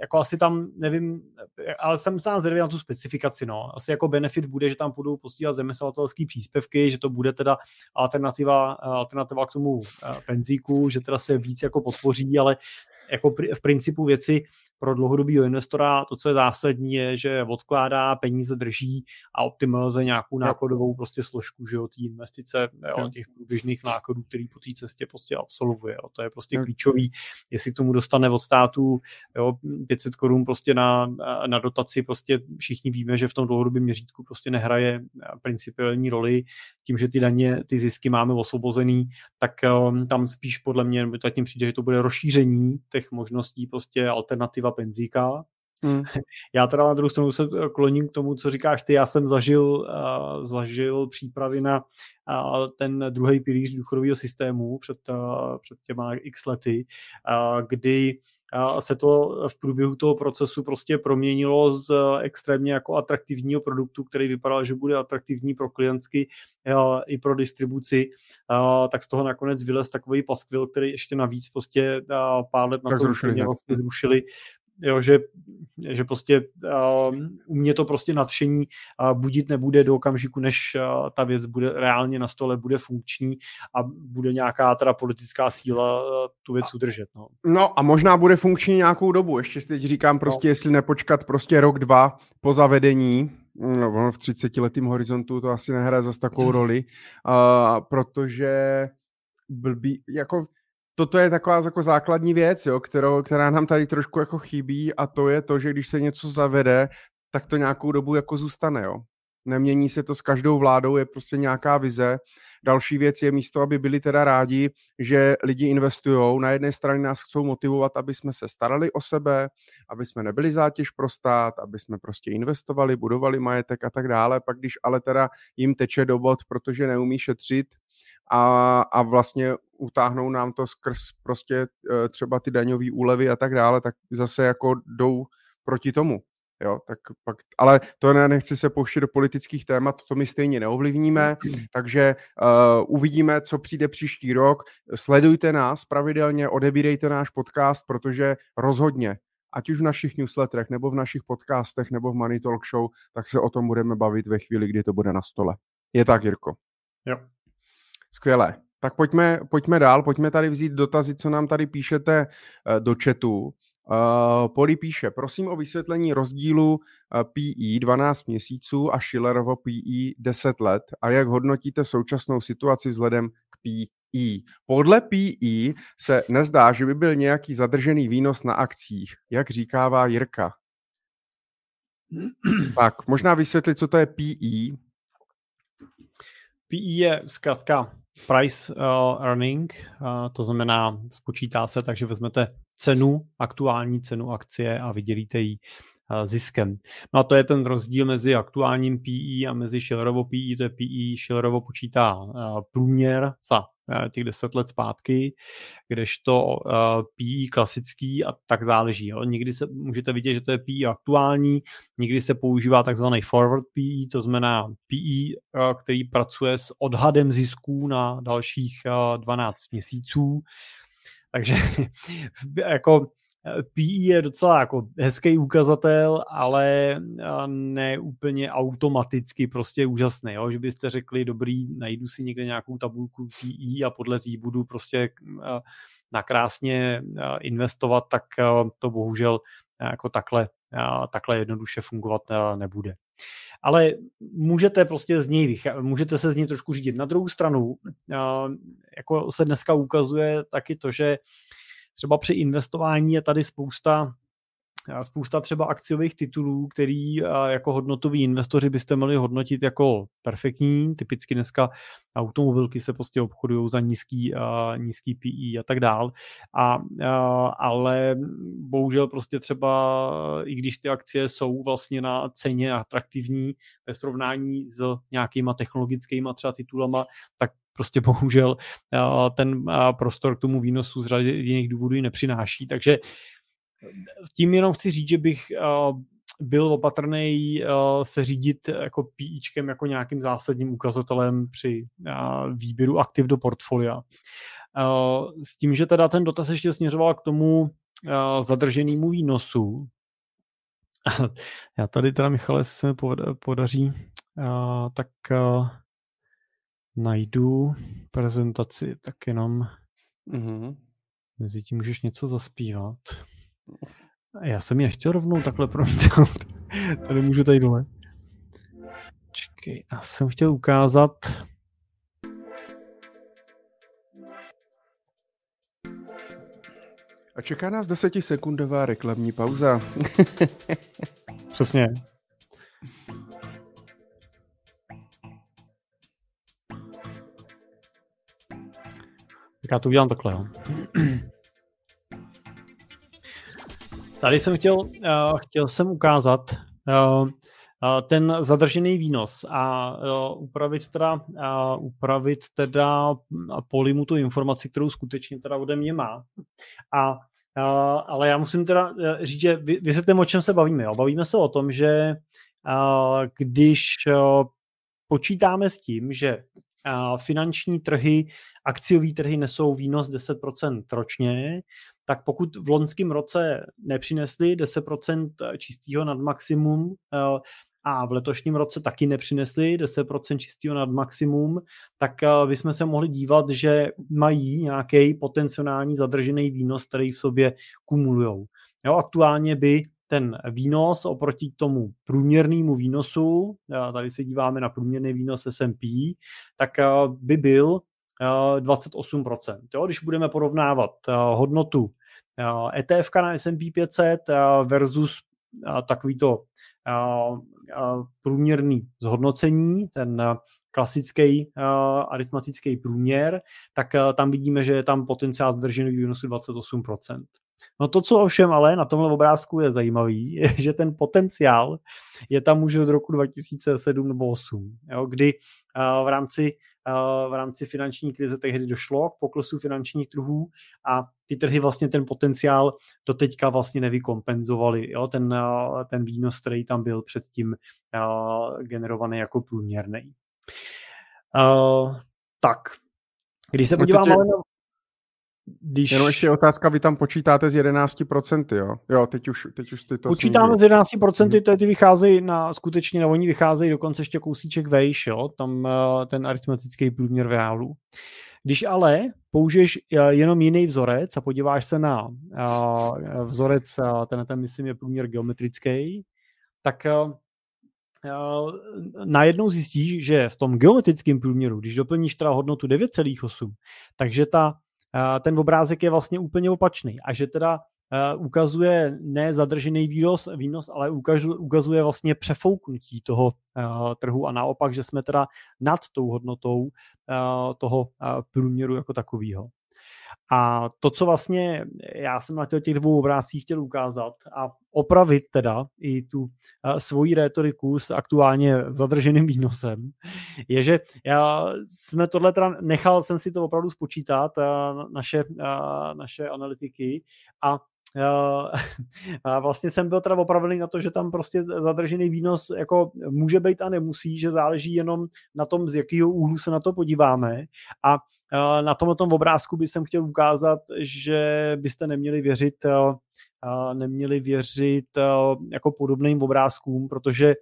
jako asi tam, nevím, ale jsem sám zvědavý na tu specifikaci, no. Asi jako benefit bude, že tam budou posílat zaměstnavatelské příspěvky, že to bude teda alternativa, alternativa k tomu penzíku, že teda se víc jako podpoří, ale jako v principu věci pro dlouhodobého investora. To, co je zásadní, je, že odkládá, peníze drží a optimalizuje nějakou nákladovou prostě složku, že jo, té investice, jo, těch průběžných nákladů, který po té cestě prostě absolvuje. Jo. To je prostě klíčový, jestli k tomu dostane od státu jo, 500 korun prostě na, na dotaci, prostě všichni víme, že v tom dlouhodobém měřítku prostě nehraje principiální roli, tím, že ty daně, ty zisky máme osvobozený, tak um, tam spíš podle mě, tím přijde, že to bude rozšíření těch možností prostě alternativa penzíka. Hmm. Já teda na druhou stranu se kloním k tomu, co říkáš ty. Já jsem zažil, uh, zažil přípravy na uh, ten druhý pilíř důchodového systému před, uh, před těma x lety, uh, kdy se to v průběhu toho procesu prostě proměnilo z extrémně jako atraktivního produktu, který vypadal, že bude atraktivní pro klientsky i pro distribuci, tak z toho nakonec vylez takový paskvil, který ještě navíc prostě pár let na to zrušili, vlastně zrušili jo, že, že prostě uh, u mě to prostě nadšení uh, budit nebude do okamžiku, než uh, ta věc bude reálně na stole, bude funkční a bude nějaká teda politická síla uh, tu věc udržet. No. no a možná bude funkční nějakou dobu, ještě si teď říkám prostě, no. jestli nepočkat prostě rok, dva po zavedení, no, v 30 letým horizontu to asi nehraje zase takovou roli, uh, protože blbý, jako toto je taková jako základní věc, jo, kterou, která nám tady trošku jako chybí a to je to, že když se něco zavede, tak to nějakou dobu jako zůstane, jo. Nemění se to s každou vládou, je prostě nějaká vize. Další věc je místo, aby byli teda rádi, že lidi investují. Na jedné straně nás chcou motivovat, aby jsme se starali o sebe, aby jsme nebyli zátěž pro stát, aby jsme prostě investovali, budovali majetek a tak dále. Pak když ale teda jim teče do bod, protože neumí šetřit, a, a vlastně utáhnou nám to skrz prostě e, třeba ty daňové úlevy a tak dále, tak zase jako jdou proti tomu. Jo, tak pak, ale to ne, nechci se pouštět do politických témat, to my stejně neovlivníme, takže uh, uvidíme, co přijde příští rok. Sledujte nás pravidelně, odebírejte náš podcast, protože rozhodně, ať už v našich newsletterech, nebo v našich podcastech, nebo v Money Talk Show, tak se o tom budeme bavit ve chvíli, kdy to bude na stole. Je tak, Jirko? Jo. Skvělé. Tak pojďme, pojďme dál, pojďme tady vzít dotazy, co nám tady píšete eh, do chatu. Uh, Poli píše, prosím o vysvětlení rozdílu uh, PE 12 měsíců a Schillerovo PE 10 let a jak hodnotíte současnou situaci vzhledem k PE. Podle PE se nezdá, že by byl nějaký zadržený výnos na akcích, jak říkává Jirka. tak, možná vysvětlit, co to je PE. PE je zkrátka price uh, earning, uh, to znamená, spočítá se takže vezmete cenu, aktuální cenu akcie a vydělíte ji ziskem. No a to je ten rozdíl mezi aktuálním PE a mezi Schillerovo PE, to je PE, Schillerovo počítá průměr za Eh, těch deset let zpátky, kdežto PE klasický a tak záleží. Jo. Někdy se můžete vidět, že to je PE aktuální, někdy se používá takzvaný forward PE, to znamená PE, eh, který pracuje s odhadem zisků na dalších uh, 12 měsíců. Takže jako PE je docela jako hezký ukazatel, ale ne úplně automaticky prostě úžasný, jo? že byste řekli, dobrý, najdu si někde nějakou tabulku PE a podle té budu prostě nakrásně investovat, tak to bohužel jako takhle, takhle jednoduše fungovat nebude. Ale můžete prostě z něj můžete se z něj trošku řídit. Na druhou stranu, jako se dneska ukazuje taky to, že třeba při investování je tady spousta spousta třeba akciových titulů, který jako hodnotoví investoři byste měli hodnotit jako perfektní. Typicky dneska automobilky se prostě obchodují za nízký, nízký PE a tak dál. A, ale bohužel prostě třeba, i když ty akcie jsou vlastně na ceně atraktivní ve srovnání s nějakýma technologickými třeba titulama, tak prostě bohužel ten prostor k tomu výnosu z řady jiných důvodů nepřináší. Takže tím jenom chci říct, že bych byl opatrný se řídit jako PIčkem jako nějakým zásadním ukazatelem při výběru aktiv do portfolia. S tím, že teda ten dotaz ještě směřoval k tomu zadrženému výnosu. Já tady teda, Michale, se mi podaří, tak najdu prezentaci, tak jenom mm-hmm. mezi tím můžeš něco zaspívat. Já jsem ji nechtěl rovnou takhle promítnout. tady můžu tady dole. Čekej, já jsem chtěl ukázat A čeká nás desetisekundová reklamní pauza. Přesně. Tak já to udělám takhle. Jo. Tady jsem chtěl, uh, chtěl jsem ukázat uh, uh, ten zadržený výnos a uh, upravit teda, uh, upravit teda Polimu tu informaci, kterou skutečně teda ode mě má. A uh, ale já musím teda říct, že vy, vysvětlím, o čem se bavíme. Jo. Bavíme se o tom, že uh, když uh, počítáme s tím, že finanční trhy, akciové trhy nesou výnos 10% ročně, tak pokud v loňském roce nepřinesli 10% čistého nad maximum eh, a v letošním roce taky nepřinesli 10% čistého nad maximum, tak eh, bychom se mohli dívat, že mají nějaký potenciální zadržený výnos, který v sobě kumulují. Jo, aktuálně by ten výnos oproti tomu průměrnému výnosu, tady se díváme na průměrný výnos S&P, tak eh, by byl 28%. Eh, jo, když budeme porovnávat eh, hodnotu ETF na S&P 500 versus takovýto průměrný zhodnocení, ten klasický uh, aritmetický průměr, tak uh, tam vidíme, že je tam potenciál zdrženého výnosu 28%. No to, co ovšem ale na tomhle obrázku je zajímavý, je, že ten potenciál je tam už od roku 2007 nebo 2008, jo, kdy uh, v rámci v rámci finanční krize tehdy došlo k poklesu finančních trhů a ty trhy vlastně ten potenciál do teďka vlastně nevykompenzovaly. Jo? Ten, ten výnos, který tam byl předtím generovaný jako průměrný. Uh, tak, když se podíváme ale na... Když... Jenom ještě otázka, vy tam počítáte z 11%, jo? Jo, teď už, teď už ty to Počítáme sníží. z 11%, hmm. to ty vycházejí na, skutečně, na oni vycházejí dokonce ještě kousíček vejš, jo? Tam uh, ten aritmetický průměr reálu. Když ale použiješ uh, jenom jiný vzorec a podíváš se na uh, vzorec, ten, ten myslím je průměr geometrický, tak najednou zjistíš, že v tom geometrickém průměru, když doplníš teda hodnotu 9,8, takže ta, ten obrázek je vlastně úplně opačný a že teda ukazuje ne zadržený výnos, výnos ale ukazuje, vlastně přefouknutí toho trhu a naopak, že jsme teda nad tou hodnotou toho průměru jako takového. A to, co vlastně já jsem na těch dvou obrázcích chtěl ukázat a opravit teda i tu uh, svoji retoriku s aktuálně zadrženým výnosem, je, že já jsme tohle teda, nechal jsem si to opravdu spočítat, uh, naše, uh, naše analytiky a a vlastně jsem byl teda opravený na to, že tam prostě zadržený výnos jako může být a nemusí, že záleží jenom na tom, z jakého úhlu se na to podíváme. A na tomto obrázku bych chtěl ukázat, že byste neměli věřit neměli věřit jako podobným obrázkům, protože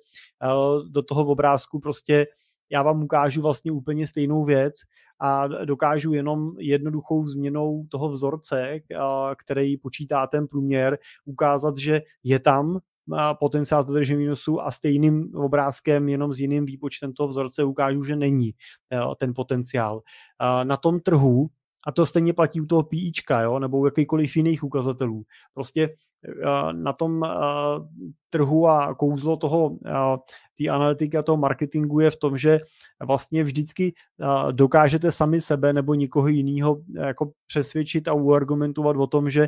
do toho obrázku prostě já vám ukážu vlastně úplně stejnou věc a dokážu jenom jednoduchou změnou toho vzorce, který počítá ten průměr, ukázat, že je tam potenciál zdržení výnosu a stejným obrázkem, jenom s jiným výpočtem toho vzorce ukážu, že není ten potenciál. Na tom trhu a to stejně platí u toho PIčka, jo, nebo u jakýkoliv jiných ukazatelů. Prostě na tom trhu a kouzlo toho, té analytiky a toho marketingu je v tom, že vlastně vždycky dokážete sami sebe nebo nikoho jiného jako přesvědčit a uargumentovat o tom, že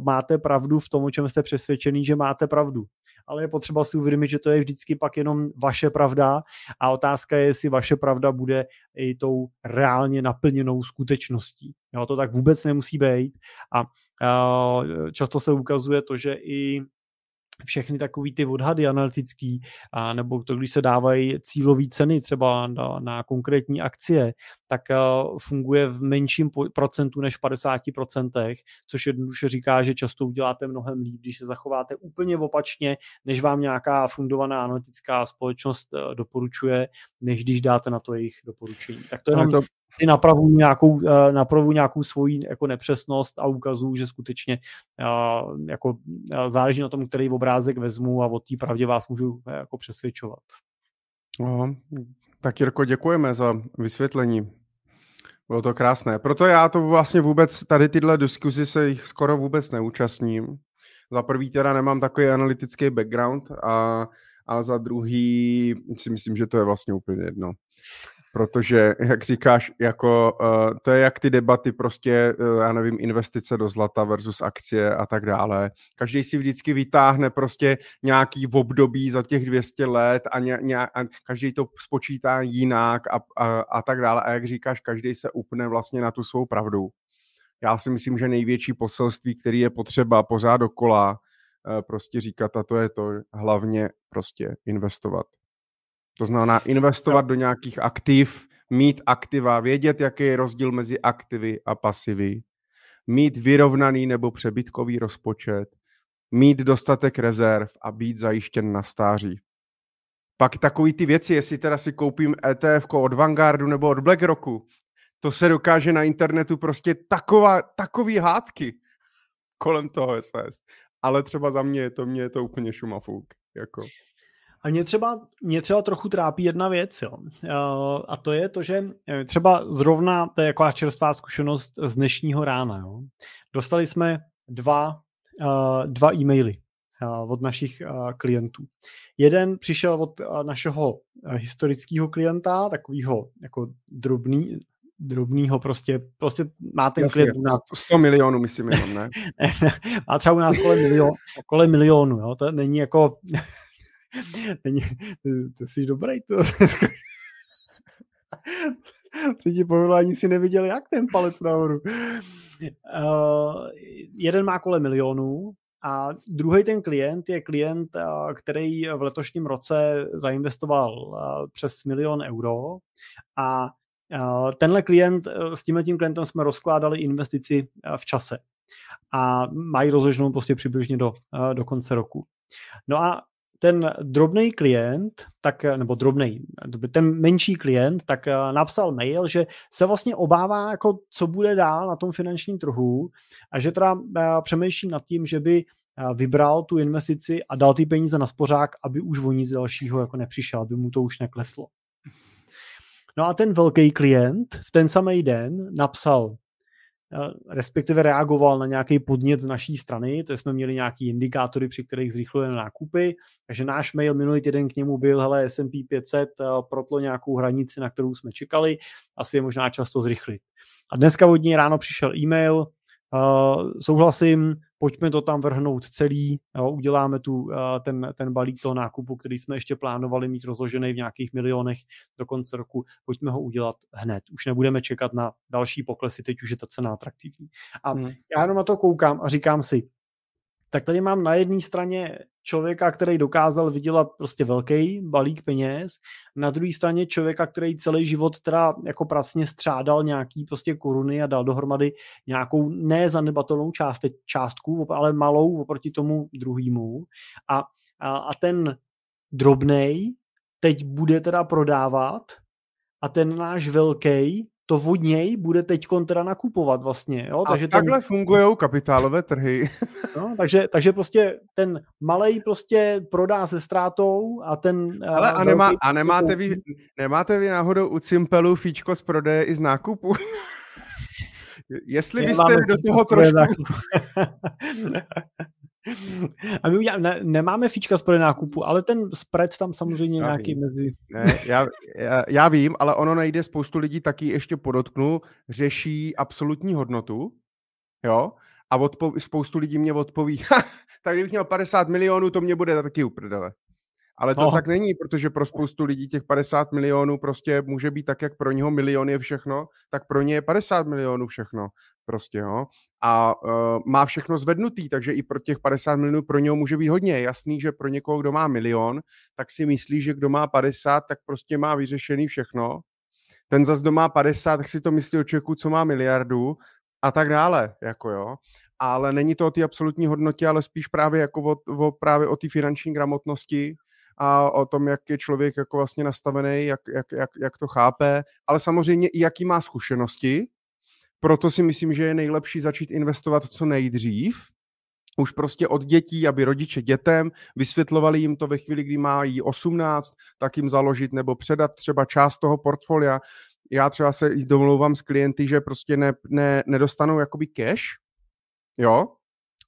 máte pravdu v tom, o čem jste přesvědčený, že máte pravdu. Ale je potřeba si uvědomit, že to je vždycky pak jenom vaše pravda a otázka je, jestli vaše pravda bude i tou reálně naplněnou skutečností. Jo, to tak vůbec nemusí být a často se ukazuje to, že i všechny takový ty odhady analytický, a nebo to, když se dávají cílové ceny třeba na, na konkrétní akcie, tak uh, funguje v menším procentu než v 50%, což jednoduše říká, že často uděláte mnohem líp, když se zachováte úplně opačně, než vám nějaká fundovaná analytická společnost uh, doporučuje, než když dáte na to jejich doporučení. Tak to je jenom to napravuju nějakou, eh, napravuju nějakou svoji jako nepřesnost a ukazuju, že skutečně eh, jako eh, záleží na tom, který obrázek vezmu a od té pravdě vás můžu jako přesvědčovat. Aha. Tak Jirko, děkujeme za vysvětlení. Bylo to krásné. Proto já to vlastně vůbec, tady tyhle diskuzi se jich skoro vůbec neúčastním. Za prvý teda nemám takový analytický background a, a za druhý si myslím, že to je vlastně úplně jedno protože, jak říkáš, jako, uh, to je jak ty debaty prostě, uh, já nevím, investice do zlata versus akcie a tak dále. Každý si vždycky vytáhne prostě nějaký v období za těch 200 let a, ně, ně, a každý to spočítá jinak a, a, a tak dále. A jak říkáš, každý se upne vlastně na tu svou pravdu. Já si myslím, že největší poselství, který je potřeba pořád dokola, uh, prostě říkat, a to je to hlavně prostě investovat to znamená investovat do nějakých aktiv, mít aktiva, vědět, jaký je rozdíl mezi aktivy a pasivy, mít vyrovnaný nebo přebytkový rozpočet, mít dostatek rezerv a být zajištěn na stáří. Pak takový ty věci, jestli teda si koupím ETF od Vanguardu nebo od BlackRocku, to se dokáže na internetu prostě taková, takový hádky kolem toho svést. Ale třeba za mě je to, mě je to úplně šumafuk. Jako. A mě třeba, mě třeba trochu trápí jedna věc, jo. A to je to, že eh, třeba zrovna, to je jako čerstvá zkušenost z dnešního rána, jo. Dostali jsme dva, eh, dva e-maily eh, od našich klientů. Jeden přišel od našeho historického klienta, takového jako drobný, drobnýho prostě, prostě má ten Jasně, klient u nás. 100 milionů myslím jenom, ne? má třeba u nás kolem, milion, kolem milionu, jo, to není jako Není, to jsi dobrý, to. Co ti povedlo, ani si neviděl, jak ten palec nahoru. Uh, jeden má kolem milionů a druhý ten klient je klient, uh, který v letošním roce zainvestoval uh, přes milion euro a tenhle klient, s tímhle tím klientem jsme rozkládali investici v čase a mají rozloženou prostě přibližně do, do konce roku. No a ten drobný klient, tak, nebo drobný, ten menší klient, tak eh, napsal mail, že se vlastně obává, jako co bude dál na tom finančním trhu a že teda eh, přemýšlí nad tím, že by eh, vybral tu investici a dal ty peníze na spořák, aby už o nic dalšího jako nepřišel, aby mu to už nekleslo. No a ten velký klient v ten samý den napsal, respektive reagoval na nějaký podnět z naší strany, to jsme měli nějaký indikátory, při kterých zrychlujeme nákupy, takže náš mail minulý týden k němu byl, hele, S&P 500 protlo nějakou hranici, na kterou jsme čekali, asi je možná často zrychlit. A dneska od něj ráno přišel e-mail, uh, souhlasím, pojďme to tam vrhnout celý, jo, uděláme tu, uh, ten, ten balík toho nákupu, který jsme ještě plánovali mít rozložený v nějakých milionech do konce roku, pojďme ho udělat hned. Už nebudeme čekat na další poklesy, teď už je ta cena atraktivní. A hmm. já jenom na to koukám a říkám si, tak tady mám na jedné straně člověka, který dokázal vydělat prostě velký balík peněz, na druhé straně člověka, který celý život teda jako pracně střádal nějaký prostě koruny a dal dohromady nějakou nezanedbatelnou část, částku, ale malou oproti tomu druhému. A, a, a ten drobnej teď bude teda prodávat a ten náš velký to od něj bude teď teda nakupovat vlastně. Jo? Takže a takhle ten... fungují kapitálové trhy. No, takže, takže prostě ten malej prostě prodá se ztrátou a ten... Ale a, nemá, a nemáte, vy, nemáte vy náhodou u Cimpelu fíčko z prodeje i z nákupu? Jestli byste do toho trošku... A my udělá, ne, nemáme fíčka z nákupu, ale ten spread tam samozřejmě já nějaký vím. mezi... Ne, já, já, já vím, ale ono nejde, spoustu lidí taky ještě podotknu, řeší absolutní hodnotu, jo, a odpo- spoustu lidí mě odpoví, tak kdybych měl 50 milionů, to mě bude taky uprdele. Ale to oh. tak není, protože pro spoustu lidí těch 50 milionů prostě může být tak, jak pro něho milion je všechno, tak pro ně je 50 milionů všechno. Prostě, jo. A uh, má všechno zvednutý, takže i pro těch 50 milionů pro něho může být hodně. Jasný, že pro někoho, kdo má milion, tak si myslí, že kdo má 50, tak prostě má vyřešený všechno. Ten zase, kdo má 50, tak si to myslí o člověku, co má miliardu a tak dále, jako jo ale není to o té absolutní hodnotě, ale spíš právě jako o, o, právě o té finanční gramotnosti a o tom, jak je člověk jako vlastně nastavený, jak, jak, jak, jak to chápe, ale samozřejmě i jaký má zkušenosti. Proto si myslím, že je nejlepší začít investovat co nejdřív, už prostě od dětí, aby rodiče dětem vysvětlovali jim to ve chvíli, kdy mají 18, tak jim založit nebo předat třeba část toho portfolia. Já třeba se domlouvám s klienty, že prostě ne, ne, nedostanou jakoby cash, jo,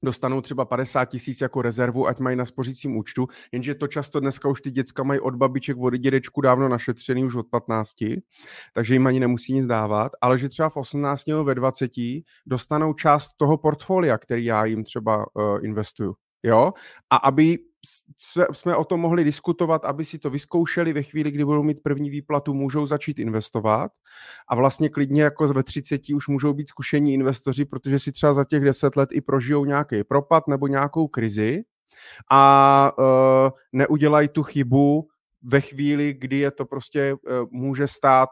dostanou třeba 50 tisíc jako rezervu, ať mají na spořícím účtu, jenže to často dneska už ty děcka mají od babiček, od dědečku dávno našetřený už od 15, takže jim ani nemusí nic dávat, ale že třeba v 18 nebo ve 20 dostanou část toho portfolia, který já jim třeba uh, investuju. Jo? A aby jsme o tom mohli diskutovat, aby si to vyzkoušeli ve chvíli, kdy budou mít první výplatu, můžou začít investovat. A vlastně klidně jako ve 30 už můžou být zkušení investoři, protože si třeba za těch 10 let i prožijou nějaký propad nebo nějakou krizi. A uh, neudělají tu chybu ve chvíli, kdy je to prostě uh, může stát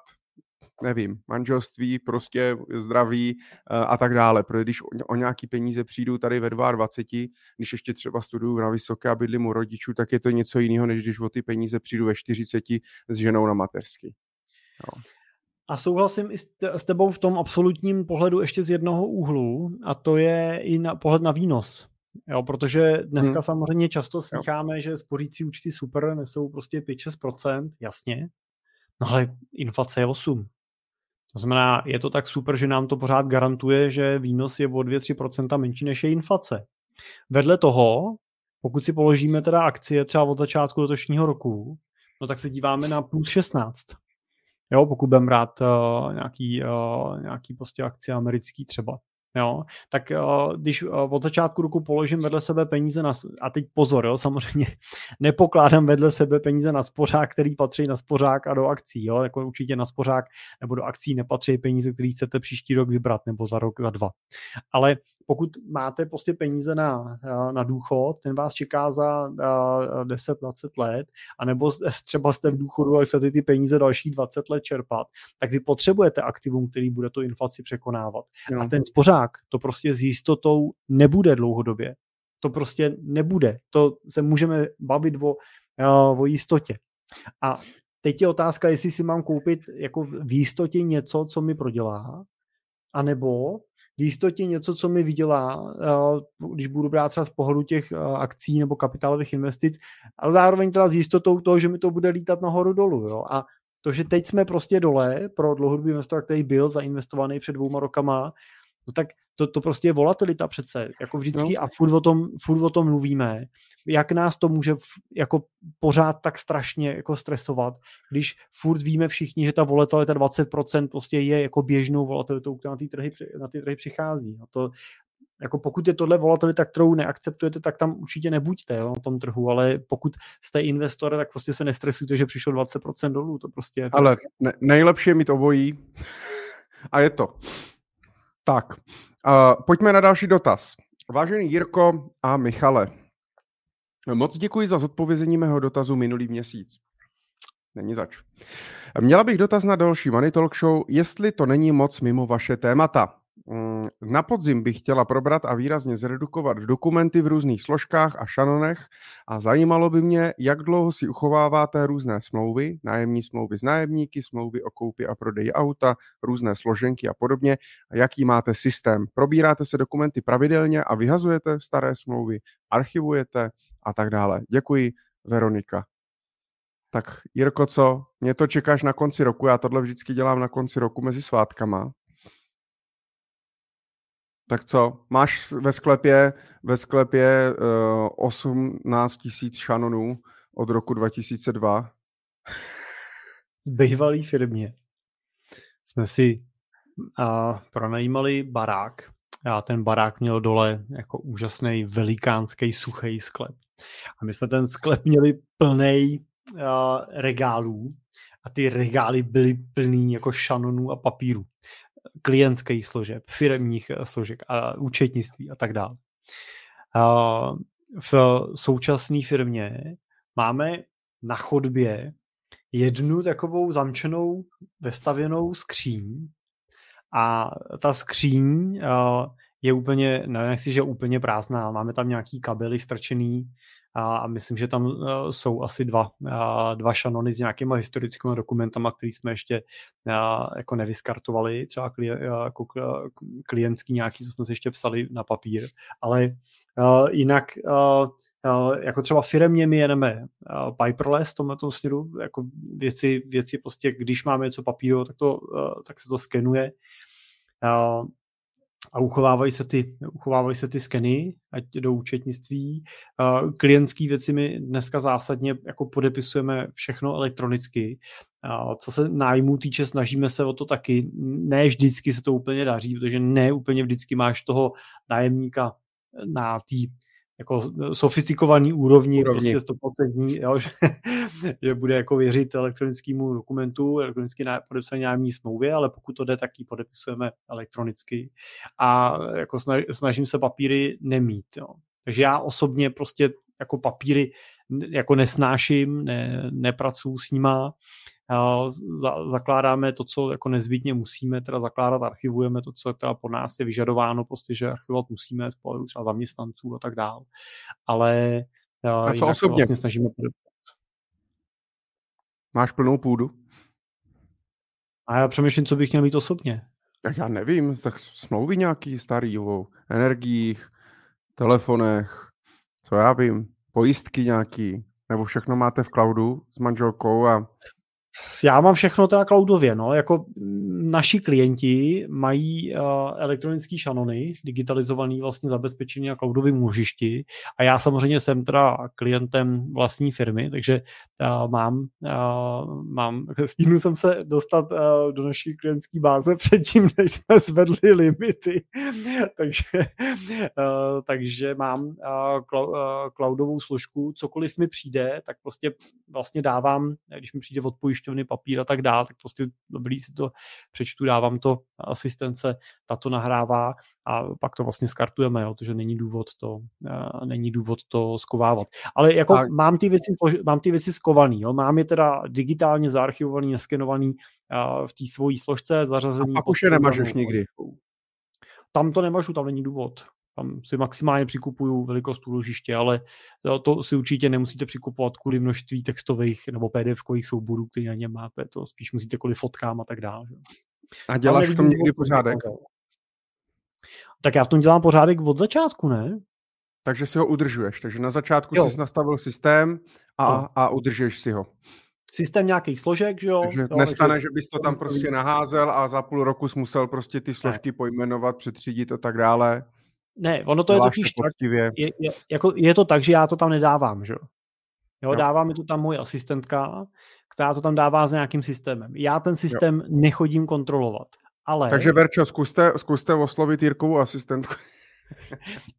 nevím, manželství, prostě zdraví eh, a tak dále. Protože když o nějaký peníze přijdu tady ve 22, když ještě třeba studuju na vysoké a bydlím u rodičů, tak je to něco jiného, než když o ty peníze přijdu ve 40 s ženou na mateřský. No. A souhlasím i s tebou v tom absolutním pohledu ještě z jednoho úhlu, a to je i na pohled na výnos. Jo, protože dneska hmm. samozřejmě často slycháme, že spořící účty super nesou prostě 5-6%, jasně, no ale inflace je 8. To znamená, je to tak super, že nám to pořád garantuje, že výnos je o 2-3% menší než je inflace. Vedle toho, pokud si položíme teda akcie třeba od začátku letošního roku, no tak se díváme na plus 16. Jo, pokud budeme brát uh, nějaký, uh, nějaký prostě akcie americký třeba. Jo, tak uh, když uh, od začátku roku položím vedle sebe peníze na, a teď pozor, jo, samozřejmě nepokládám vedle sebe peníze na spořák, který patří na spořák a do akcí, jo, jako určitě na spořák nebo do akcí nepatří peníze, které chcete příští rok vybrat nebo za rok, za dva. Ale pokud máte prostě peníze na, na důchod, ten vás čeká za 10-20 let, anebo třeba jste v důchodu a chcete ty peníze další 20 let čerpat, tak vy potřebujete aktivum, který bude tu inflaci překonávat. No. A ten spořák to prostě s jistotou nebude dlouhodobě. To prostě nebude. To se můžeme bavit o, o jistotě. A teď je otázka, jestli si mám koupit jako v jistotě něco, co mi prodělá, anebo v jistotě něco, co mi vydělá, eh, když budu brát třeba z pohledu těch eh, akcí nebo kapitálových investic, ale zároveň teda s jistotou toho, že mi to bude lítat nahoru dolů. Jo? A to, že teď jsme prostě dole pro dlouhodobý investor, který byl zainvestovaný před dvouma rokama, No tak to, to prostě je volatilita přece, jako vždycky no. a furt o, tom, furt o tom mluvíme. Jak nás to může jako pořád tak strašně jako stresovat, když furt víme všichni, že ta volatilita 20% prostě je jako běžnou volatilitou, která na ty trhy, na ty trhy přichází. A to, jako pokud je tohle volatilita, kterou neakceptujete, tak tam určitě nebuďte jo, na tom trhu, ale pokud jste investor, tak prostě se nestresujte, že přišlo 20% dolů, to prostě je Ale ne, nejlepší je mít obojí a je to. Tak, uh, pojďme na další dotaz. Vážený Jirko a Michale, moc děkuji za zodpovězení mého dotazu minulý měsíc. Není zač. Měla bych dotaz na další Money Talk Show, jestli to není moc mimo vaše témata. Mm, na podzim bych chtěla probrat a výrazně zredukovat dokumenty v různých složkách a šanonech a zajímalo by mě, jak dlouho si uchováváte různé smlouvy, nájemní smlouvy s nájemníky, smlouvy o koupi a prodeji auta, různé složenky a podobně a jaký máte systém. Probíráte se dokumenty pravidelně a vyhazujete staré smlouvy, archivujete a tak dále. Děkuji, Veronika. Tak Jirko, co? Mě to čekáš na konci roku, já tohle vždycky dělám na konci roku mezi svátkama. Tak co, máš ve sklepě, ve sklepě uh, 18 tisíc šanonů od roku 2002? V bývalý firmě jsme si uh, pronajímali barák. A ten barák měl dole jako úžasný velikánský suchý sklep. A my jsme ten sklep měli plný uh, regálů a ty regály byly plný jako šanonů a papíru klientských služeb, firmních eh, složek a účetnictví a tak dále. V současné firmě máme na chodbě jednu takovou zamčenou, vestavěnou skříň a ta skříň eh, je úplně, nechci, že úplně prázdná, máme tam nějaký kabely strčený a, myslím, že tam uh, jsou asi dva, uh, dva šanony s nějakýma historickými dokumentama, které jsme ještě uh, jako nevyskartovali, třeba kli, jako klientský nějaký, co jsme si ještě psali na papír, ale jinak jako třeba firmě my jeneme paperless v tomhle směru, jako věci, věci prostě, když máme něco papíru, tak, to, tak se to skenuje. A uchovávají se ty, uchovávají se ty skeny, ať do účetnictví. Klientské věci my dneska zásadně jako podepisujeme všechno elektronicky. Co se nájmu týče, snažíme se o to taky. Ne vždycky se to úplně daří, protože ne úplně vždycky máš toho nájemníka na té jako sofistikovaný úrovni, úrovni. prostě 100%, jo, že, že, bude jako věřit elektronickému dokumentu, elektronicky podepsané nájemní smlouvě, ale pokud to jde, tak ji podepisujeme elektronicky a jako snažím se papíry nemít. Jo. Takže já osobně prostě jako papíry jako nesnáším, ne, nepracuju s nima, zakládáme to, co jako nezbytně musíme teda zakládat, archivujeme to, co teda po nás je vyžadováno, prostě, že archivovat musíme z pohledu třeba zaměstnanců a tak dále. Ale a co osobně? vlastně snažíme Máš plnou půdu? A já přemýšlím, co bych měl mít osobně. Tak já nevím, tak smlouvy nějaký starý o energiích, telefonech, co já vím, pojistky nějaký, nebo všechno máte v cloudu s manželkou a já mám všechno teda cloudově, no, jako naši klienti mají uh, elektronický šanony, digitalizovaný vlastně zabezpečení na cloudovém můžišti a já samozřejmě jsem teda klientem vlastní firmy, takže uh, mám, uh, mám, stínu jsem se dostat uh, do naší klientské báze předtím, než jsme zvedli limity, takže, uh, takže mám uh, cloudovou složku, cokoliv mi přijde, tak prostě vlastně dávám, když mi přijde od papír a tak dále, tak prostě dobrý si to přečtu, dávám to asistence, ta to nahrává a pak to vlastně skartujeme, jo, protože není důvod to, uh, není důvod to skovávat. Ale jako a... mám, ty věci, mám ty věci skovaný, jo, mám je teda digitálně zaarchivovaný, naskenovaný uh, v té svojí složce, zařazený. A pak už je nemažeš nikdy. Tam to nemažu, tam není důvod. Tam si maximálně přikupuju velikost úložiště, ale to si určitě nemusíte přikupovat kvůli množství textových nebo PDF-kových souborů, které na ně máte. To spíš musíte kvůli fotkám a tak dále. A děláš v tom někdy pořádek? Tak já v tom dělám pořádek od začátku, ne? Takže si ho udržuješ. Takže na začátku jo. jsi nastavil systém a, a udržuješ si ho. systém nějakých složek, že jo? Takže jo, nestane, takže... že bys to tam prostě naházel a za půl roku jsi musel prostě ty složky ne. pojmenovat, přetřídit a tak dále. Ne, ono to je totiž tak, je, je, jako, je to tak, že já to tam nedávám, že jo? Jo, dává mi to tam moje asistentka, která to tam dává s nějakým systémem. Já ten systém jo. nechodím kontrolovat. Ale... Takže Verčo, zkuste, zkuste oslovit Jirkovou asistentku.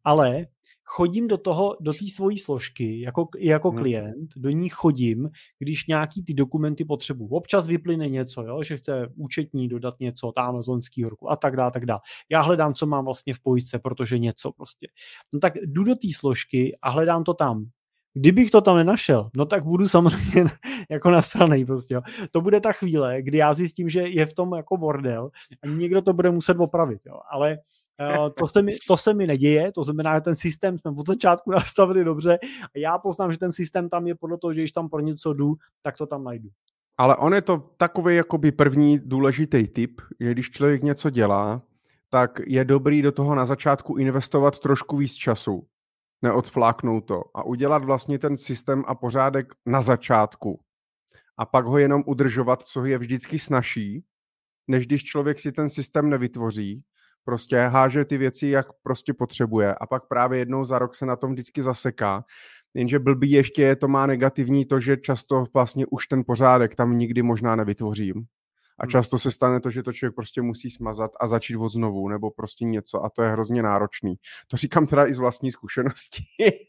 ale chodím do toho, do té svojí složky jako, jako hmm. klient, do ní chodím, když nějaký ty dokumenty potřebuji. Občas vyplyne něco, jo, že chce účetní dodat něco, tam z loňského roku a tak dále, tak dále. Já hledám, co mám vlastně v pojistce, protože něco prostě. No tak jdu do té složky a hledám to tam. Kdybych to tam nenašel, no tak budu samozřejmě jako na straně prostě. Jo. To bude ta chvíle, kdy já zjistím, že je v tom jako bordel a někdo to bude muset opravit. Jo. Ale uh, to, se mi, to se mi neděje, to znamená, že ten systém jsme od začátku nastavili dobře a já poznám, že ten systém tam je podle toho, že když tam pro něco jdu, tak to tam najdu. Ale on je to takový jakoby první důležitý tip, že když člověk něco dělá, tak je dobrý do toho na začátku investovat trošku víc času neodfláknout to a udělat vlastně ten systém a pořádek na začátku a pak ho jenom udržovat, co je vždycky snaží, než když člověk si ten systém nevytvoří, prostě háže ty věci, jak prostě potřebuje a pak právě jednou za rok se na tom vždycky zaseká. Jenže blbý ještě to má negativní to, že často vlastně už ten pořádek tam nikdy možná nevytvořím. A hmm. často se stane to, že to člověk prostě musí smazat a začít od znovu, nebo prostě něco a to je hrozně náročný. To říkám teda i z vlastní zkušenosti,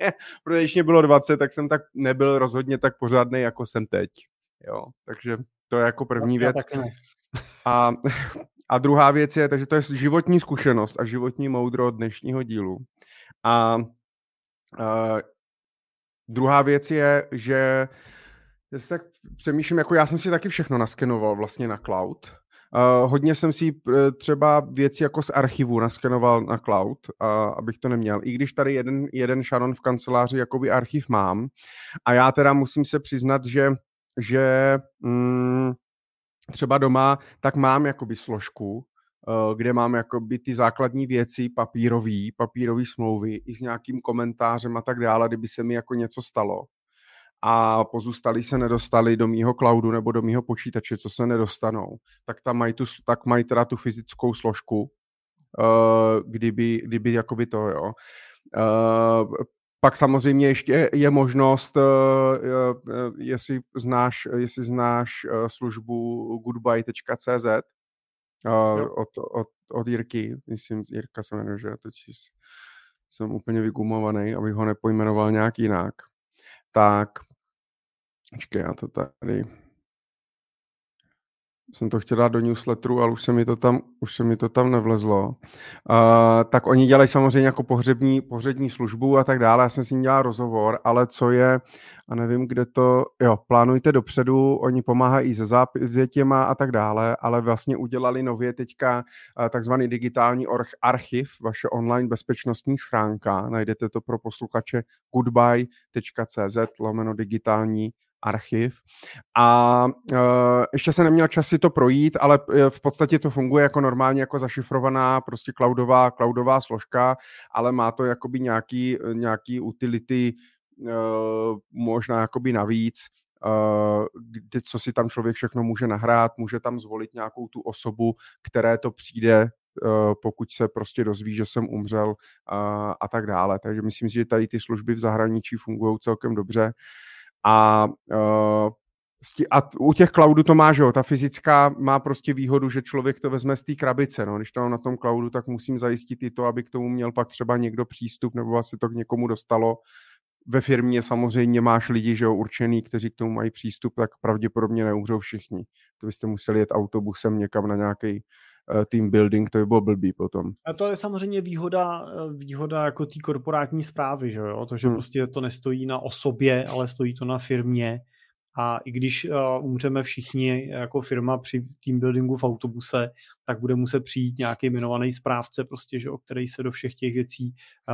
protože když mě bylo 20, tak jsem tak nebyl rozhodně tak pořádný, jako jsem teď. Jo, takže to je jako první věc. A, a druhá věc je, takže to je životní zkušenost a životní moudro dnešního dílu. A, a druhá věc je, že já si tak přemýšlím, jako já jsem si taky všechno naskenoval vlastně na cloud. Uh, hodně jsem si uh, třeba věci jako z archivu naskenoval na cloud, uh, abych to neměl. I když tady jeden, jeden Sharon v kanceláři jakoby archiv mám. A já teda musím se přiznat, že, že mm, třeba doma tak mám jakoby složku, uh, kde mám jakoby ty základní věci papírový, papírový smlouvy i s nějakým komentářem a tak dále, kdyby se mi jako něco stalo a pozůstalí se nedostali do mýho cloudu nebo do mýho počítače, co se nedostanou, tak tam mají, tu, tak mají teda tu fyzickou složku, uh, kdyby, kdyby jakoby to, jo. Pak samozřejmě ještě je možnost, uh, uh, jestli znáš, jestli znáš uh, službu goodbye.cz od, od, od Jirky, myslím, Jirka se jmenuje, že teď jsem úplně vygumovaný, abych ho nepojmenoval nějak jinak. Tak Počkej, já to tady jsem to chtěl dát do newsletteru, ale už se mi to tam, už se mi to tam nevlezlo. Uh, tak oni dělají samozřejmě jako pohřební, pohřební službu a tak dále. Já jsem s ním dělal rozhovor, ale co je, a nevím, kde to, jo, plánujte dopředu, oni pomáhají se zápětěma a tak dále, ale vlastně udělali nově teďka uh, takzvaný digitální archiv, vaše online bezpečnostní schránka. Najdete to pro posluchače goodbye.cz lomeno digitální archiv. A uh, ještě se neměl čas si to projít, ale e, v podstatě to funguje jako normálně jako zašifrovaná prostě cloudová, cloudová složka, ale má to jakoby nějaký, nějaký utility uh, možná jakoby navíc, kdy, co si tam člověk všechno může nahrát, může tam zvolit nějakou tu osobu, které to přijde, pokud se prostě dozví, že jsem umřel a tak dále. Takže myslím si, že tady ty služby v zahraničí fungují celkem dobře. A u těch cloudů to má, že jo, ta fyzická má prostě výhodu, že člověk to vezme z té krabice, no. Když to mám na tom cloudu, tak musím zajistit i to, aby k tomu měl pak třeba někdo přístup, nebo asi to k někomu dostalo. Ve firmě samozřejmě máš lidi, že jo, určený, kteří k tomu mají přístup, tak pravděpodobně neumřou všichni. To byste museli jet autobusem někam na nějaký Eh, team building, to by bylo blbý potom. A to je samozřejmě výhoda, eh, výhoda jako té korporátní zprávy, že jo? To, že hmm. prostě to nestojí na osobě, ale stojí to na firmě. A i když uh, umřeme všichni jako firma při team buildingu v autobuse, tak bude muset přijít nějaký jmenovaný správce, prostě, že, o který se do všech těch věcí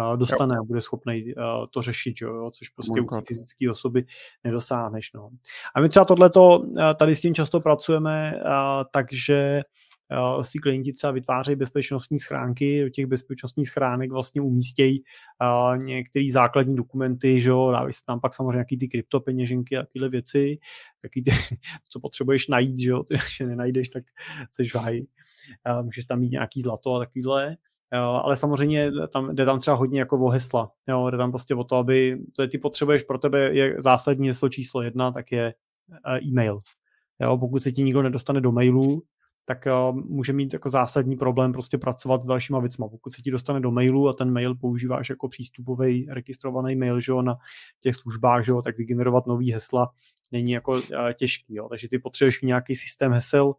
uh, dostane jo. a bude schopný uh, to řešit, že, jo, což prostě u fyzické osoby nedosáhneš. No. A my třeba tohleto, uh, tady s tím často pracujeme, uh, takže uh, si klienti třeba vytvářejí bezpečnostní schránky, do těch bezpečnostních schránek vlastně umístějí uh, některé základní dokumenty, že jo, dávají se tam pak samozřejmě nějaký ty kryptopeněženky a tyhle věci, taky ty, co potřebuješ najít, že jo, ty, že nenajdeš, tak seš v Uh, můžeš tam mít nějaký zlato a takovýhle. Jo, ale samozřejmě tam, jde tam třeba hodně jako o hesla. Jo, jde tam prostě o to, aby to ty potřebuješ pro tebe je zásadní heslo číslo jedna, tak je eh, e-mail. Jo, pokud se ti nikdo nedostane do mailu, tak uh, může mít jako zásadní problém prostě pracovat s dalšíma věcma. Pokud se ti dostane do mailu a ten mail používáš jako přístupový registrovaný mail že jo, na těch službách, že jo, tak vygenerovat nový hesla není jako uh, těžký. Jo. Takže ty potřebuješ nějaký systém hesel,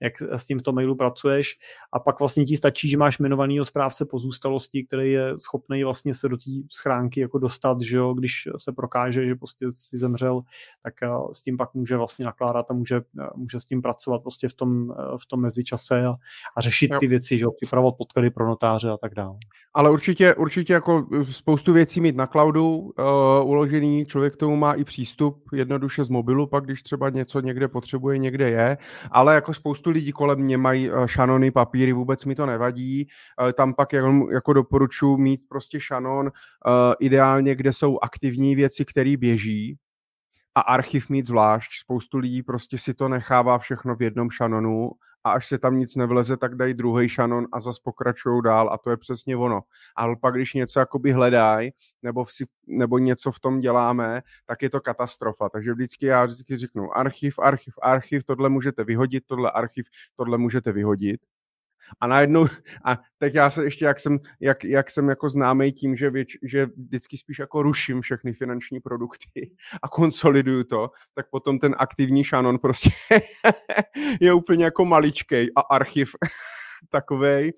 jak s tím v tom mailu pracuješ a pak vlastně ti stačí, že máš jmenovanýho správce pozůstalosti, který je schopný vlastně se do té schránky jako dostat, že jo, když se prokáže, že prostě si zemřel, tak eh, s tím pak může vlastně nakládat a může, eh, může s tím pracovat prostě v tom, eh, v tom mezičase a, a řešit jo. ty věci, že jo, připravovat podklady pro notáře a tak dále. Ale určitě, určitě jako spoustu věcí mít na cloudu uh, uložený, člověk k tomu má i přístup jednoduše z mobilu, pak když třeba něco někde potřebuje, někde je, ale jako spoustu spoustu lidí kolem mě mají šanony, papíry, vůbec mi to nevadí. Uh, tam pak jako, jako doporučuji mít prostě šanon, uh, ideálně, kde jsou aktivní věci, které běží, a archiv mít zvlášť. Spoustu lidí prostě si to nechává všechno v jednom šanonu a až se tam nic nevleze, tak dají druhý šanon a zase pokračují dál a to je přesně ono. Ale pak, když něco jakoby hledají nebo, nebo něco v tom děláme, tak je to katastrofa. Takže vždycky já vždycky řeknu archiv, archiv, archiv, tohle můžete vyhodit, tohle archiv, tohle můžete vyhodit a najednou, a teď já se ještě, jak jsem, jak, jak jsem jako známý tím, že, věč, že vždycky spíš jako ruším všechny finanční produkty a konsoliduju to, tak potom ten aktivní šanon prostě je úplně jako maličkej a archiv takovej.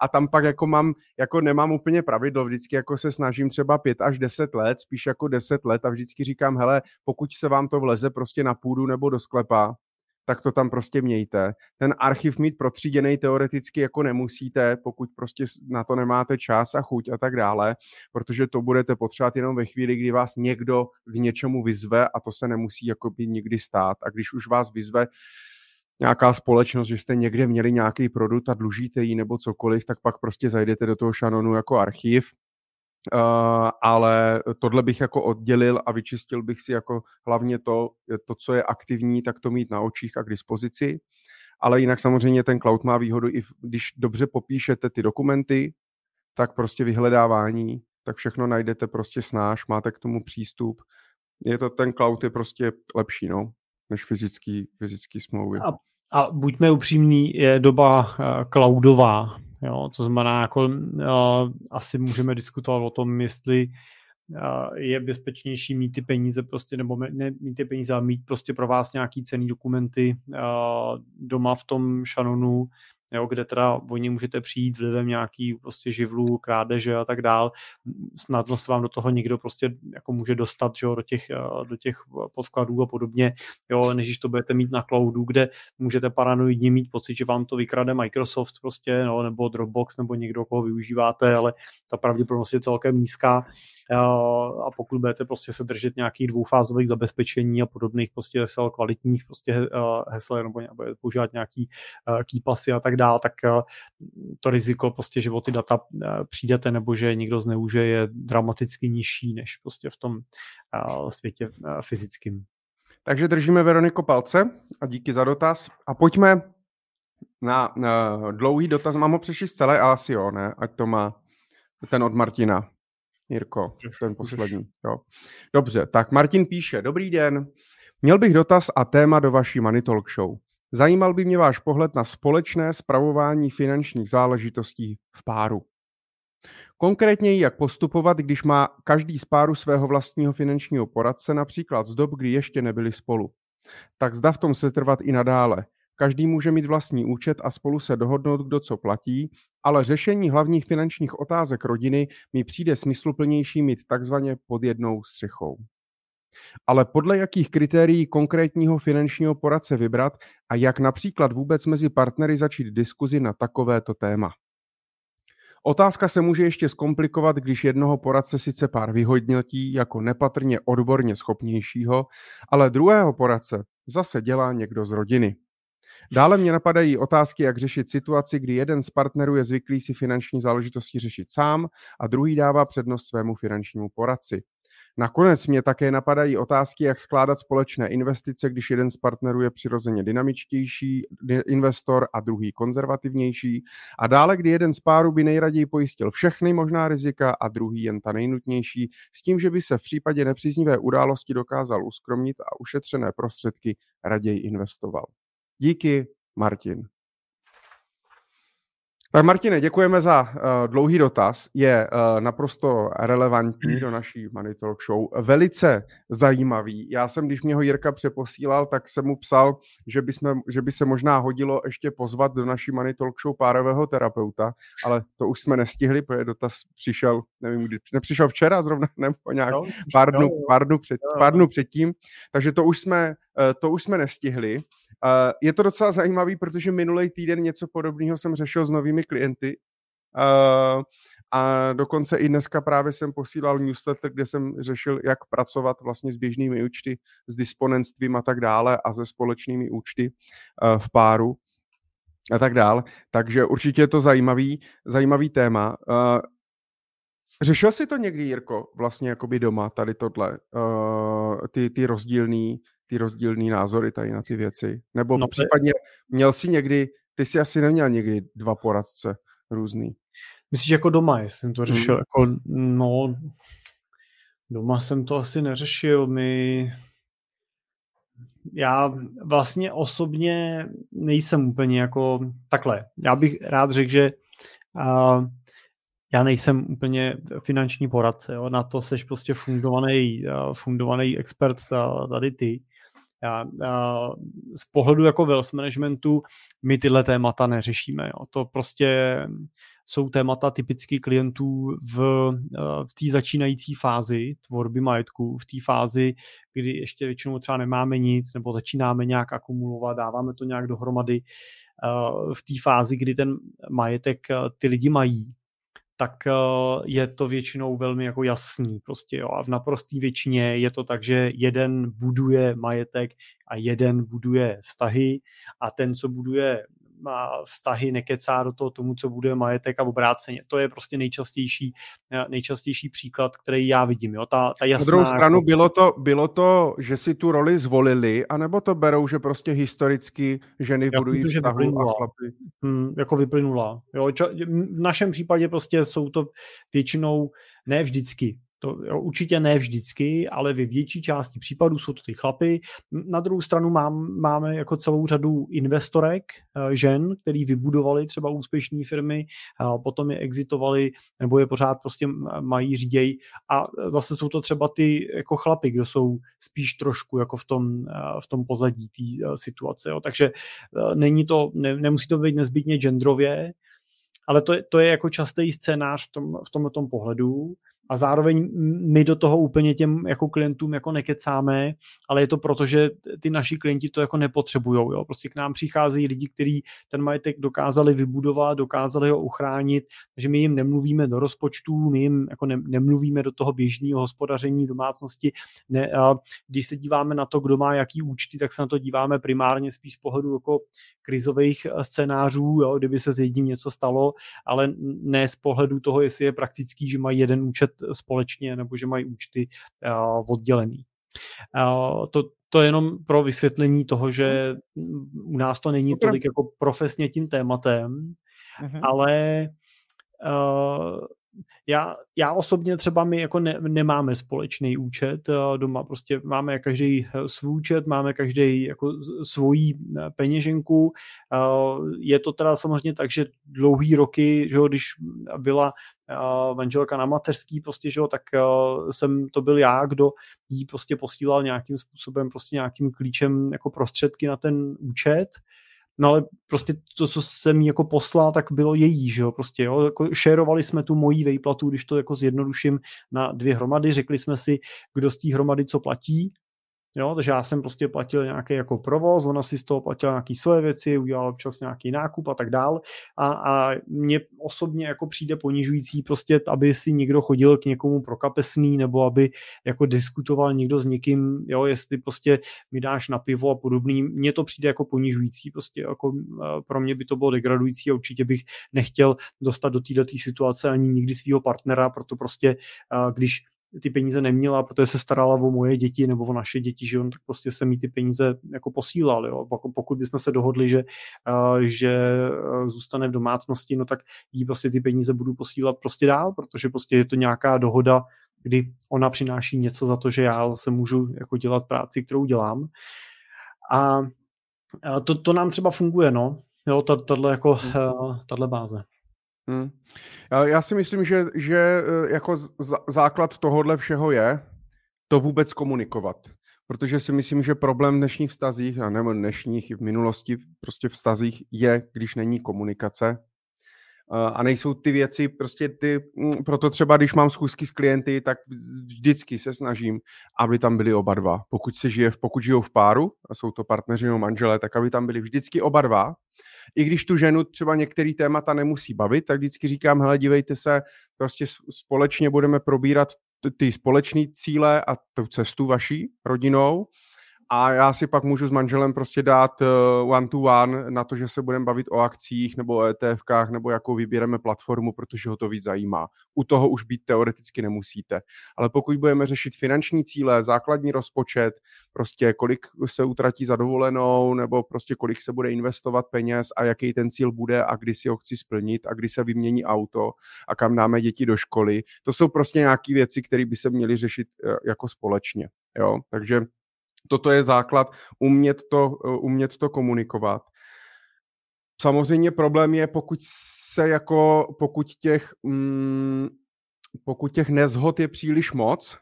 A tam pak jako mám, jako nemám úplně pravidlo, vždycky jako se snažím třeba pět až deset let, spíš jako deset let a vždycky říkám, hele, pokud se vám to vleze prostě na půdu nebo do sklepa, tak to tam prostě mějte. Ten archiv mít protříděný teoreticky jako nemusíte, pokud prostě na to nemáte čas a chuť a tak dále, protože to budete potřebovat jenom ve chvíli, kdy vás někdo k něčemu vyzve a to se nemusí jako by nikdy stát. A když už vás vyzve nějaká společnost, že jste někde měli nějaký produkt a dlužíte jí nebo cokoliv, tak pak prostě zajdete do toho šanonu jako archiv Uh, ale tohle bych jako oddělil a vyčistil bych si jako hlavně to, to, co je aktivní, tak to mít na očích a k dispozici. Ale jinak samozřejmě ten cloud má výhodu i když dobře popíšete ty dokumenty, tak prostě vyhledávání, tak všechno najdete prostě snáš, máte k tomu přístup. Je to, ten cloud je prostě lepší, no, než fyzický, fyzický smlouvy. A, a buďme upřímní, je doba uh, cloudová, Jo, to znamená, jako uh, asi můžeme diskutovat o tom, jestli uh, je bezpečnější mít ty peníze prostě, nebo ne mít ty peníze, ale mít prostě pro vás nějaký cený dokumenty uh, doma v tom šanonu, jo, kde teda oni můžete přijít vlivem nějaký prostě živlů, krádeže a tak dál. Snadno se vám do toho někdo prostě jako může dostat, že jo, do těch, eh, do těch podkladů a podobně, jo, než to budete mít na cloudu, kde můžete paranoidně mít pocit, že vám to vykrade Microsoft prostě, no, nebo Dropbox, nebo někdo, koho využíváte, ale ta pravděpodobnost je celkem nízká eh, a pokud budete prostě se držet nějakých dvoufázových zabezpečení a podobných prostě hesel, kvalitních prostě eh, hesel, nebo používat nějaký keypasy a tak dál, tak eh, to riziko prostě, že o ty data eh, přijdete nebo že někdo zneužije je dramaticky nižší než prostě v tom eh, světě fyzickém. Takže držíme Veroniko palce a díky za dotaz. A pojďme na, na dlouhý dotaz. Mám ho přečíst celé, ale asi jo, ne? Ať to má ten od Martina. Jirko, ten poslední. Jo. Dobře, tak Martin píše. Dobrý den. Měl bych dotaz a téma do vaší Money Talk Show. Zajímal by mě váš pohled na společné spravování finančních záležitostí v páru. Konkrétně jak postupovat, když má každý z páru svého vlastního finančního poradce, například z dob, kdy ještě nebyli spolu. Tak zda v tom se trvat i nadále. Každý může mít vlastní účet a spolu se dohodnout, kdo co platí, ale řešení hlavních finančních otázek rodiny mi přijde smysluplnější mít takzvaně pod jednou střechou ale podle jakých kritérií konkrétního finančního poradce vybrat a jak například vůbec mezi partnery začít diskuzi na takovéto téma. Otázka se může ještě zkomplikovat, když jednoho poradce sice pár vyhodnotí jako nepatrně odborně schopnějšího, ale druhého poradce zase dělá někdo z rodiny. Dále mě napadají otázky, jak řešit situaci, kdy jeden z partnerů je zvyklý si finanční záležitosti řešit sám a druhý dává přednost svému finančnímu poradci. Nakonec mě také napadají otázky, jak skládat společné investice, když jeden z partnerů je přirozeně dynamičtější investor a druhý konzervativnější. A dále, kdy jeden z párů by nejraději pojistil všechny možná rizika a druhý jen ta nejnutnější, s tím, že by se v případě nepříznivé události dokázal uskromnit a ušetřené prostředky raději investoval. Díky, Martin. Tak Martine, děkujeme za uh, dlouhý dotaz. Je uh, naprosto relevantní do naší Money Talk Show. Velice zajímavý. Já jsem, když mě ho Jirka přeposílal, tak jsem mu psal, že by, jsme, že by se možná hodilo ještě pozvat do naší Money Talk Show párového terapeuta, ale to už jsme nestihli, protože dotaz přišel, nevím, kdy, nepřišel včera zrovna, nebo nějak no, pár, dnů, pár, dnů před, pár dnů předtím, takže to už jsme, uh, to už jsme nestihli. Je to docela zajímavý, protože minulý týden něco podobného jsem řešil s novými klienty. A dokonce i dneska právě jsem posílal newsletter, kde jsem řešil, jak pracovat vlastně s běžnými účty, s disponentstvím a tak dále a se společnými účty v páru a tak dále. Takže určitě je to zajímavý, zajímavý téma. Řešil jsi to někdy, Jirko, vlastně jakoby doma, tady tohle, ty, ty rozdílný ty rozdílné názory tady na ty věci? Nebo no, případně měl jsi někdy, ty jsi asi neměl někdy dva poradce různý. Myslíš jako doma, jestli jsem to řešil? Hmm. Jako, no, doma jsem to asi neřešil. My, já vlastně osobně nejsem úplně jako takhle. Já bych rád řekl, že uh, já nejsem úplně finanční poradce, jo. na to seš prostě fundovaný, fundovaný expert tady ty já, já, z pohledu jako wealth managementu my tyhle témata neřešíme. Jo. To prostě jsou témata typických klientů v, v té začínající fázi tvorby majetku, v té fázi, kdy ještě většinou třeba nemáme nic, nebo začínáme nějak akumulovat, dáváme to nějak dohromady, v té fázi, kdy ten majetek ty lidi mají, tak eh, je to většinou velmi jako jasný prostě, jo. A v naprosté většině je to tak, že jeden buduje majetek a jeden buduje vztahy a ten, co buduje vztahy nekecá do toho tomu, co bude majetek a obráceně. To je prostě nejčastější, eh, nejčastější příklad, který já vidím. Jo? Ta, ta jasná, Na druhou stranu jako... bylo, to, bylo to, že si tu roli zvolili, anebo to berou, že prostě historicky ženy já budují vztahu a chlapy? Hmm, jako vyplynula. Jo? V našem případě prostě jsou to většinou, ne vždycky, to jo, určitě ne vždycky, ale ve větší části případů jsou to ty chlapy. Na druhou stranu mám, máme jako celou řadu investorek, eh, žen, který vybudovali třeba úspěšné firmy, potom je exitovali, nebo je pořád prostě mají říděj a zase jsou to třeba ty jako chlapy, kdo jsou spíš trošku jako v tom, eh, v tom pozadí té eh, situace. Jo. Takže není to, ne, nemusí to být nezbytně genderově, ale to je, to je jako častý scénář v, tom, v tomhle tom pohledu a zároveň my do toho úplně těm jako klientům jako nekecáme, ale je to proto, že ty naši klienti to jako nepotřebují. Jo? Prostě k nám přicházejí lidi, kteří ten majetek dokázali vybudovat, dokázali ho uchránit, takže my jim nemluvíme do rozpočtů, my jim jako ne, nemluvíme do toho běžného hospodaření domácnosti. Ne, a když se díváme na to, kdo má jaký účty, tak se na to díváme primárně spíš z pohledu jako krizových scénářů, jo? kdyby se s jedním něco stalo, ale ne z pohledu toho, jestli je praktický, že mají jeden účet společně nebo že mají účty uh, oddělený. Uh, to, to je jenom pro vysvětlení toho, že u nás to není tolik jako profesně tím tématem, uh-huh. ale uh, já, já osobně třeba my jako ne, nemáme společný účet eh, doma, prostě máme každý eh, svůj účet, máme každý jako svoji eh, peněženku. Je to teda samozřejmě tak, že dlouhý roky, že když byla manželka na mateřský, prostě, že tak jsem to byl já, kdo jí prostě posílal nějakým způsobem, prostě nějakým klíčem jako prostředky na ten účet. No ale prostě to, co jsem jí jako poslal, tak bylo její, že jo, prostě jo, jako šerovali jsme tu mojí vejplatu, když to jako zjednoduším na dvě hromady, řekli jsme si, kdo z té hromady co platí Jo, takže já jsem prostě platil nějaký jako provoz, ona si z toho platila nějaké svoje věci, udělal občas nějaký nákup a tak dál. A, a mně osobně jako přijde ponižující prostě, aby si někdo chodil k někomu prokapesný, nebo aby jako diskutoval někdo s někým, jo, jestli prostě mi dáš na pivo a podobný. Mně to přijde jako ponižující, prostě jako pro mě by to bylo degradující a určitě bych nechtěl dostat do této situace ani nikdy svého partnera, proto prostě když ty peníze neměla, protože se starala o moje děti nebo o naše děti, že on tak prostě se mi ty peníze jako posílal. Jo. Pokud bychom se dohodli, že, že zůstane v domácnosti, no tak jí prostě ty peníze budu posílat prostě dál, protože prostě je to nějaká dohoda, kdy ona přináší něco za to, že já se můžu jako dělat práci, kterou dělám. A to, to nám třeba funguje, no. Jo, tato, jako, hmm. tato báze. Hmm. Já si myslím, že, že e, jako základ tohohle všeho je to vůbec komunikovat. Protože si myslím, že problém dnešních vztazích, a nebo dnešních i v minulosti prostě vztazích je, když není komunikace, a nejsou ty věci, prostě ty, mm, proto třeba když mám schůzky s klienty, tak vždycky se snažím, aby tam byli oba dva. Pokud se žije, pokud žijou v páru, a jsou to partneři nebo manželé, tak aby tam byli vždycky oba dva. I když tu ženu třeba některý témata nemusí bavit, tak vždycky říkám, hele, dívejte se, prostě společně budeme probírat ty společné cíle a tu cestu vaší rodinou a já si pak můžu s manželem prostě dát uh, one to one na to, že se budeme bavit o akcích nebo o ETFkách nebo jakou vybíráme platformu, protože ho to víc zajímá. U toho už být teoreticky nemusíte. Ale pokud budeme řešit finanční cíle, základní rozpočet, prostě kolik se utratí za dovolenou nebo prostě kolik se bude investovat peněz a jaký ten cíl bude a kdy si ho chci splnit a kdy se vymění auto a kam dáme děti do školy. To jsou prostě nějaké věci, které by se měly řešit eh, jako společně. Jo? Takže toto je základ, umět to, eh, umět to komunikovat. Samozřejmě problém je, pokud se jako, pokud těch, mm, pokud těch nezhod je příliš moc,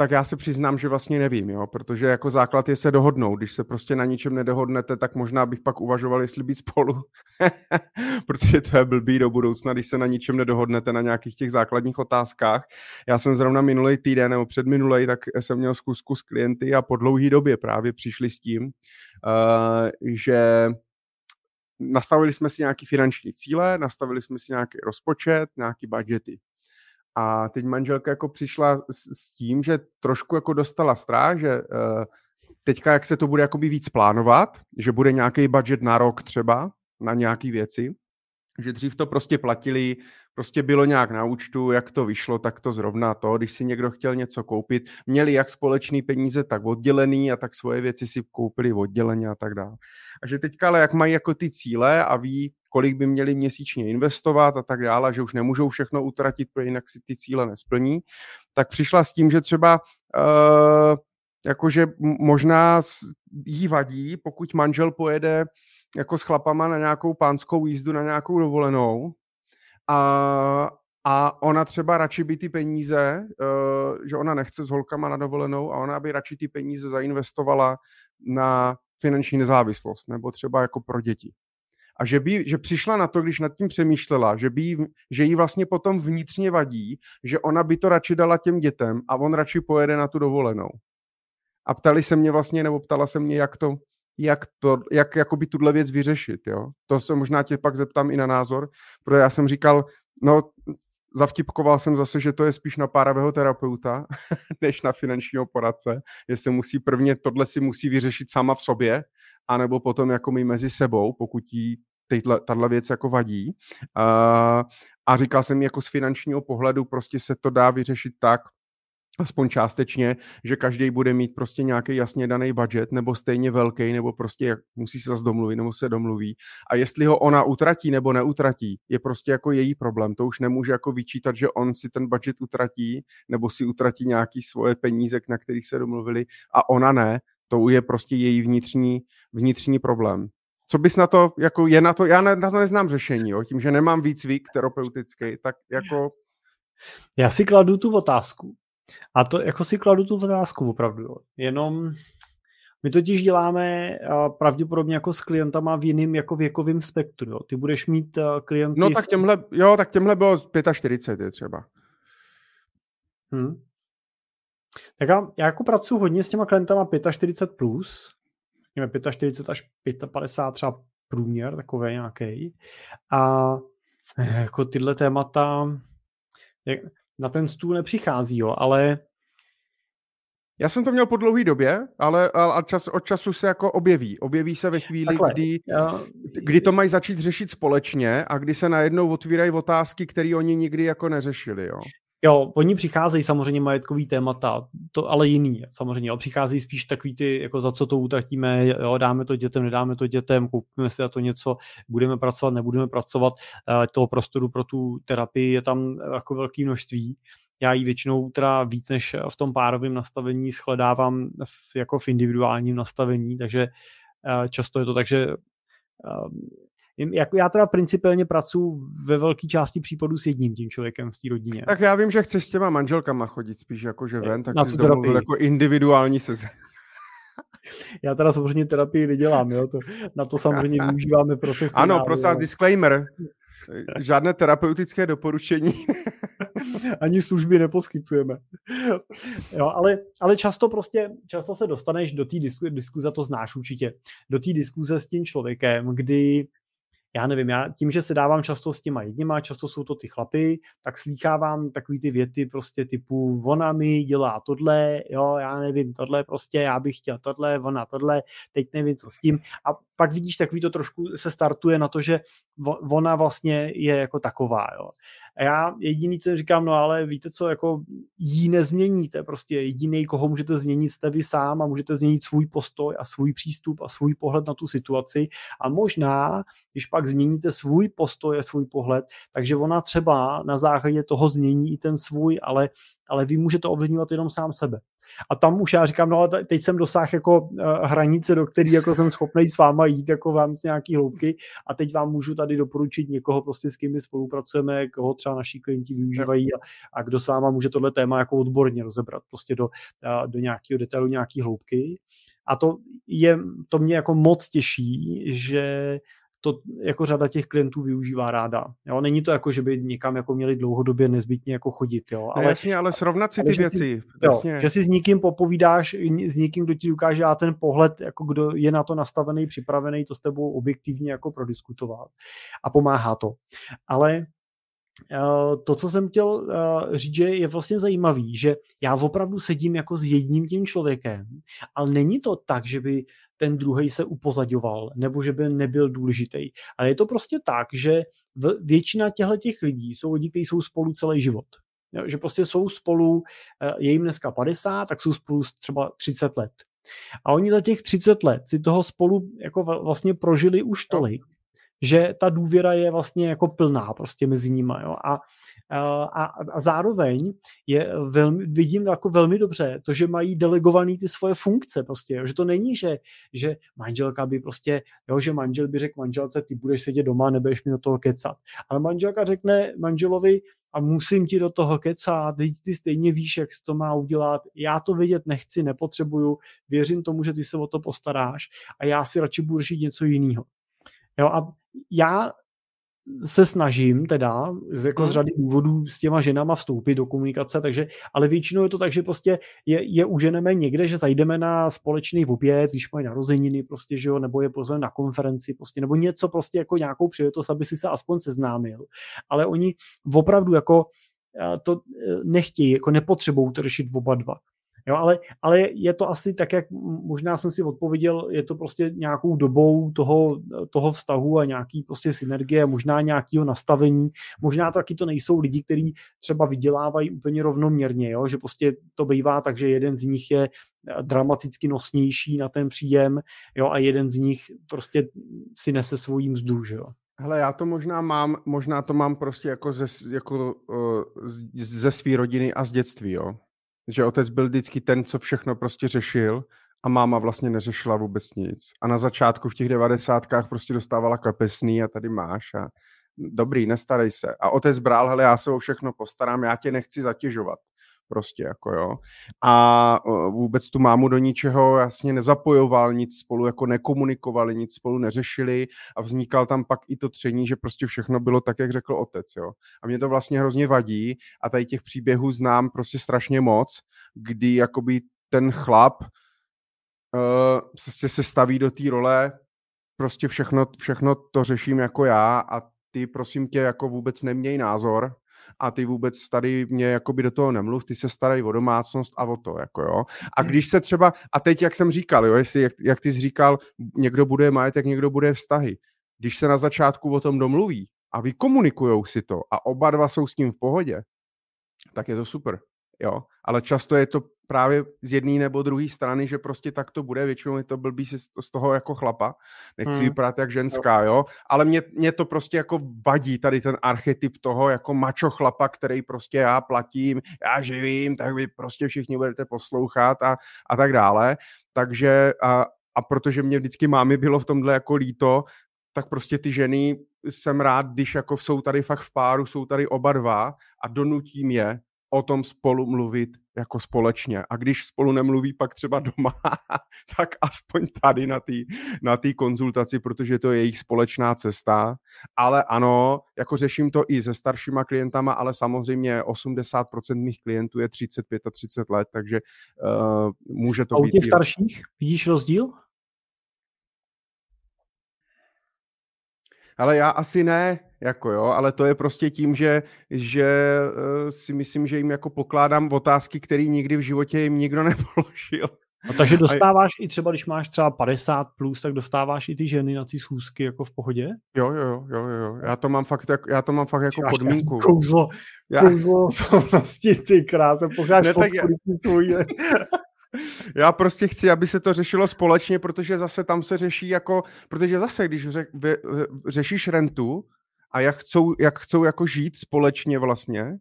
tak já se přiznám, že vlastně nevím, jo, protože jako základ je se dohodnout. Když se prostě na ničem nedohodnete, tak možná bych pak uvažoval, jestli být spolu, protože to je blbý do budoucna, když se na ničem nedohodnete na nějakých těch základních otázkách. Já jsem zrovna minulý týden nebo předminulej, tak jsem měl zkusku s klienty a po dlouhé době právě přišli s tím, uh, že nastavili jsme si nějaký finanční cíle, nastavili jsme si nějaký rozpočet, nějaký budgety. A teď manželka jako přišla s, s tím, že trošku jako dostala strach, že uh, teďka jak se to bude jakoby víc plánovat, že bude nějaký budget na rok třeba na nějaké věci, že dřív to prostě platili, prostě bylo nějak na účtu, jak to vyšlo, tak to zrovna to, když si někdo chtěl něco koupit, měli jak společný peníze, tak oddělený a tak svoje věci si koupili odděleně a tak dále. A že teďka ale jak mají jako ty cíle a ví, kolik by měli měsíčně investovat a tak dále, že už nemůžou všechno utratit, protože jinak si ty cíle nesplní, tak přišla s tím, že třeba uh, jakože možná jí vadí, pokud manžel pojede jako s chlapama na nějakou pánskou jízdu, na nějakou dovolenou a, a ona třeba radši by ty peníze, uh, že ona nechce s holkama na dovolenou a ona by radši ty peníze zainvestovala na finanční nezávislost nebo třeba jako pro děti. A že, by, že přišla na to, když nad tím přemýšlela, že, by, že jí vlastně potom vnitřně vadí, že ona by to radši dala těm dětem a on radši pojede na tu dovolenou. A ptali se mě vlastně, nebo ptala se mě, jak to, jak, to, jak jakoby tuhle věc vyřešit. Jo? To se možná tě pak zeptám i na názor, protože já jsem říkal, no zavtipkoval jsem zase, že to je spíš na páravého terapeuta, než na finančního poradce, se musí prvně, tohle si musí vyřešit sama v sobě, anebo potom jako my mezi sebou, pokud jí tahle věc jako vadí. A říkal jsem jako z finančního pohledu, prostě se to dá vyřešit tak, aspoň částečně, že každý bude mít prostě nějaký jasně daný budget, nebo stejně velký, nebo prostě jak, musí se zase domluvit, nebo se domluví. A jestli ho ona utratí nebo neutratí, je prostě jako její problém. To už nemůže jako vyčítat, že on si ten budget utratí, nebo si utratí nějaký svoje peníze, na kterých se domluvili, a ona ne. To je prostě její vnitřní, vnitřní problém. Co bys na to, jako je na to, já na to neznám řešení, jo? tím, že nemám výcvik terapeutický, tak jako... Já si kladu tu otázku, a to jako si kladu tu otázku opravdu. Jo. Jenom my totiž děláme pravděpodobně jako s klientama v jiném jako věkovém spektru. Jo. Ty budeš mít klienty... No tak těmhle, jo, tak těmhle bylo 45 je třeba. Hmm. Tak já, já jako pracuji hodně s těma klientama 45+, plus, 45 až 55 třeba průměr, takový nějaký. A eh, jako tyhle témata na ten stůl nepřichází, jo, ale já jsem to měl po dlouhé době, ale, ale čas, od času se jako objeví. Objeví se ve chvíli, Takhle, kdy, já... kdy to mají začít řešit společně a kdy se najednou otvírají otázky, které oni nikdy jako neřešili. Jo. Jo, oni přicházejí samozřejmě majetkový témata, to ale jiný samozřejmě. Jo. Přicházejí spíš takový ty, jako za co to utratíme, jo, dáme to dětem, nedáme to dětem, koupíme si na to něco, budeme pracovat, nebudeme pracovat. E, toho prostoru pro tu terapii je tam jako velké množství. Já ji většinou teda víc než v tom párovém nastavení shledávám v, jako v individuálním nastavení, takže e, často je to tak, že jako já teda principiálně pracuji ve velké části případů s jedním tím člověkem v té rodině. Tak já vím, že chceš s těma manželkama chodit spíš jakože ven, tak Na si domluvil jako individuální seze. Já teda samozřejmě terapii nedělám, jo? To, na to samozřejmě využíváme profesně. Ano, prosím disclaimer. Žádné terapeutické doporučení. Ani služby neposkytujeme. Jo, ale, ale často prostě, často se dostaneš do té diskuze, diskuze, to znáš určitě, do té diskuze s tím člověkem, kdy já nevím, já tím, že se dávám často s těma jedněma, často jsou to ty chlapy, tak slýchávám takový ty věty prostě typu ona mi dělá tohle, jo, já nevím, tohle prostě, já bych chtěl tohle, ona tohle, teď nevím, co s tím. A pak vidíš, takový to trošku se startuje na to, že ona vlastně je jako taková, jo. A já jediný, co říkám, no ale víte co, jako jí nezměníte, prostě jediný, koho můžete změnit, jste vy sám a můžete změnit svůj postoj a svůj přístup a svůj pohled na tu situaci a možná, když pak změníte svůj postoj a svůj pohled, takže ona třeba na základě toho změní i ten svůj, ale, ale vy můžete ovlivňovat jenom sám sebe. A tam už já říkám, no ale teď jsem dosáhl jako uh, hranice, do které jako jsem schopný s váma jít jako vám z nějaký hloubky a teď vám můžu tady doporučit někoho prostě s kým my spolupracujeme, koho třeba naši klienti využívají a, a kdo s váma může tohle téma jako odborně rozebrat prostě do, uh, do nějakého detailu, nějaký hloubky. A to je, to mě jako moc těší, že to jako řada těch klientů využívá ráda. Jo? Není to jako, že by někam jako měli dlouhodobě nezbytně jako chodit. Jo? Ale, no jasně, ale srovnat si ty věci. Si, jo, že si s někým popovídáš, s někým, kdo ti ukáže a ten pohled, jako kdo je na to nastavený, připravený, to s tebou objektivně jako prodiskutovat. A pomáhá to. Ale Eh, to, co jsem chtěl eh, říct, že je vlastně zajímavý, že já opravdu sedím jako s jedním tím člověkem, ale není to tak, že by ten druhý se upozaďoval, nebo že by nebyl důležitý. Ale je to prostě tak, že většina těchto těch lidí jsou lidi, kteří jsou spolu celý život. Jo, že prostě jsou spolu, eh, je jim dneska 50, tak jsou spolu třeba 30 let. A oni za těch 30 let si toho spolu jako vlastně prožili už tolik, že ta důvěra je vlastně jako plná prostě mezi nimi. Jo? A, a, a zároveň je velmi, vidím jako velmi dobře to, že mají delegovaný ty svoje funkce prostě, jo? že to není, že, že manželka by prostě, jo, že manžel by řekl manželce, ty budeš sedět doma, nebudeš mi do toho kecat. Ale manželka řekne manželovi, a musím ti do toho kecat, teď ty stejně víš, jak se to má udělat, já to vědět nechci, nepotřebuju, věřím tomu, že ty se o to postaráš a já si radši budu řešit něco jiného. Jo, a já se snažím teda jako z hmm. řady důvodů s těma ženama vstoupit do komunikace, takže, ale většinou je to tak, že prostě je, je uženeme někde, že zajdeme na společný oběd, když mají narozeniny prostě, že jo, nebo je pozveme na konferenci prostě, nebo něco prostě jako nějakou příležitost, aby si se aspoň seznámil. Ale oni opravdu jako eh, to eh, nechtějí, jako nepotřebují to řešit oba dva. Jo, ale, ale je to asi tak, jak možná jsem si odpověděl, je to prostě nějakou dobou toho, toho vztahu a nějaký prostě synergie, možná nějakého nastavení. Možná taky to nejsou lidi, kteří třeba vydělávají úplně rovnoměrně, jo? že prostě to bývá tak, že jeden z nich je dramaticky nosnější na ten příjem jo? a jeden z nich prostě si nese svojí mzdu. Že jo? Hele, já to možná mám, možná to mám prostě jako ze, jako, uh, ze své rodiny a z dětství, jo že otec byl vždycky ten, co všechno prostě řešil a máma vlastně neřešila vůbec nic. A na začátku v těch devadesátkách prostě dostávala kapesný a tady máš a dobrý, nestarej se. A otec bral, hele, já se o všechno postarám, já tě nechci zatěžovat. Prostě jako jo. A vůbec tu mámu do ničeho jasně nezapojoval, nic spolu jako nekomunikovali, nic spolu neřešili a vznikal tam pak i to tření, že prostě všechno bylo tak, jak řekl otec, jo. A mě to vlastně hrozně vadí a tady těch příběhů znám prostě strašně moc, kdy jakoby ten chlap uh, prostě se staví do té role, prostě všechno, všechno to řeším jako já a ty prosím tě jako vůbec neměj názor a ty vůbec tady mě jakoby do toho nemluv, ty se starají o domácnost a o to, jako jo. A když se třeba, a teď jak jsem říkal, jo, jestli, jak, jak ty jsi říkal, někdo bude majetek, někdo bude vztahy. Když se na začátku o tom domluví a vykomunikujou si to a oba dva jsou s tím v pohodě, tak je to super jo, ale často je to právě z jedné nebo druhé strany, že prostě tak to bude, většinou je to blbý si z toho jako chlapa, nechci hmm. vypadat jak ženská, jo, ale mě, mě to prostě jako vadí tady ten archetyp toho jako mačo chlapa, který prostě já platím, já živím, tak vy prostě všichni budete poslouchat a, a tak dále, takže a, a protože mě vždycky mámy bylo v tomhle jako líto, tak prostě ty ženy jsem rád, když jako jsou tady fakt v páru, jsou tady oba dva a donutím je o tom spolu mluvit jako společně. A když spolu nemluví pak třeba doma, tak aspoň tady na té na tý konzultaci, protože to je jejich společná cesta. Ale ano, jako řeším to i se staršíma klientama, ale samozřejmě 80% mých klientů je 35 a 30 let, takže uh, může to a být... A u těch starších vidíš rozdíl? Ale já asi ne, jako jo, ale to je prostě tím, že, že uh, si myslím, že jim jako pokládám otázky, které nikdy v životě jim nikdo nepoložil. A takže dostáváš a... i třeba, když máš třeba 50 plus, tak dostáváš i ty ženy na ty schůzky jako v pohodě? Jo, jo, jo, jo. Já to mám fakt, jak, já to mám fakt jako podmínku. Kouzlo, já... kouzlo vlastně ty krásně, posíláš fotku, já... svůj. Já prostě chci, aby se to řešilo společně, protože zase tam se řeší jako, protože zase, když ře, vy, řešíš rentu a jak chcou, jak chcou jako žít společně vlastně,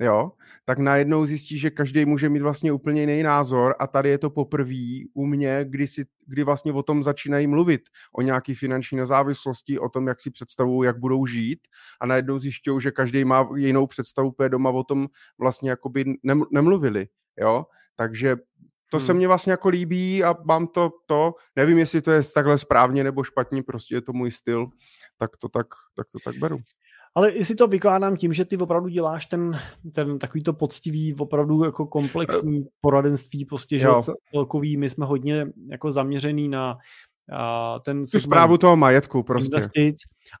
jo, tak najednou zjistí, že každý může mít vlastně úplně jiný názor a tady je to poprvé u mě, kdy, si, kdy vlastně o tom začínají mluvit, o nějaký finanční nezávislosti, o tom, jak si představují, jak budou žít a najednou zjišťují, že každý má jinou představu, doma o tom vlastně jakoby nemluvili, jo, takže to hmm. se mně vlastně jako líbí a mám to, to, nevím, jestli to je takhle správně nebo špatně, prostě je to můj styl, tak to tak, tak, to tak beru. Ale jestli to vykládám tím, že ty opravdu děláš ten, ten takový to poctivý, opravdu jako komplexní poradenství, prostě, že celkový, my jsme hodně jako zaměřený na ten tu zprávu toho majetku prostě. Investic,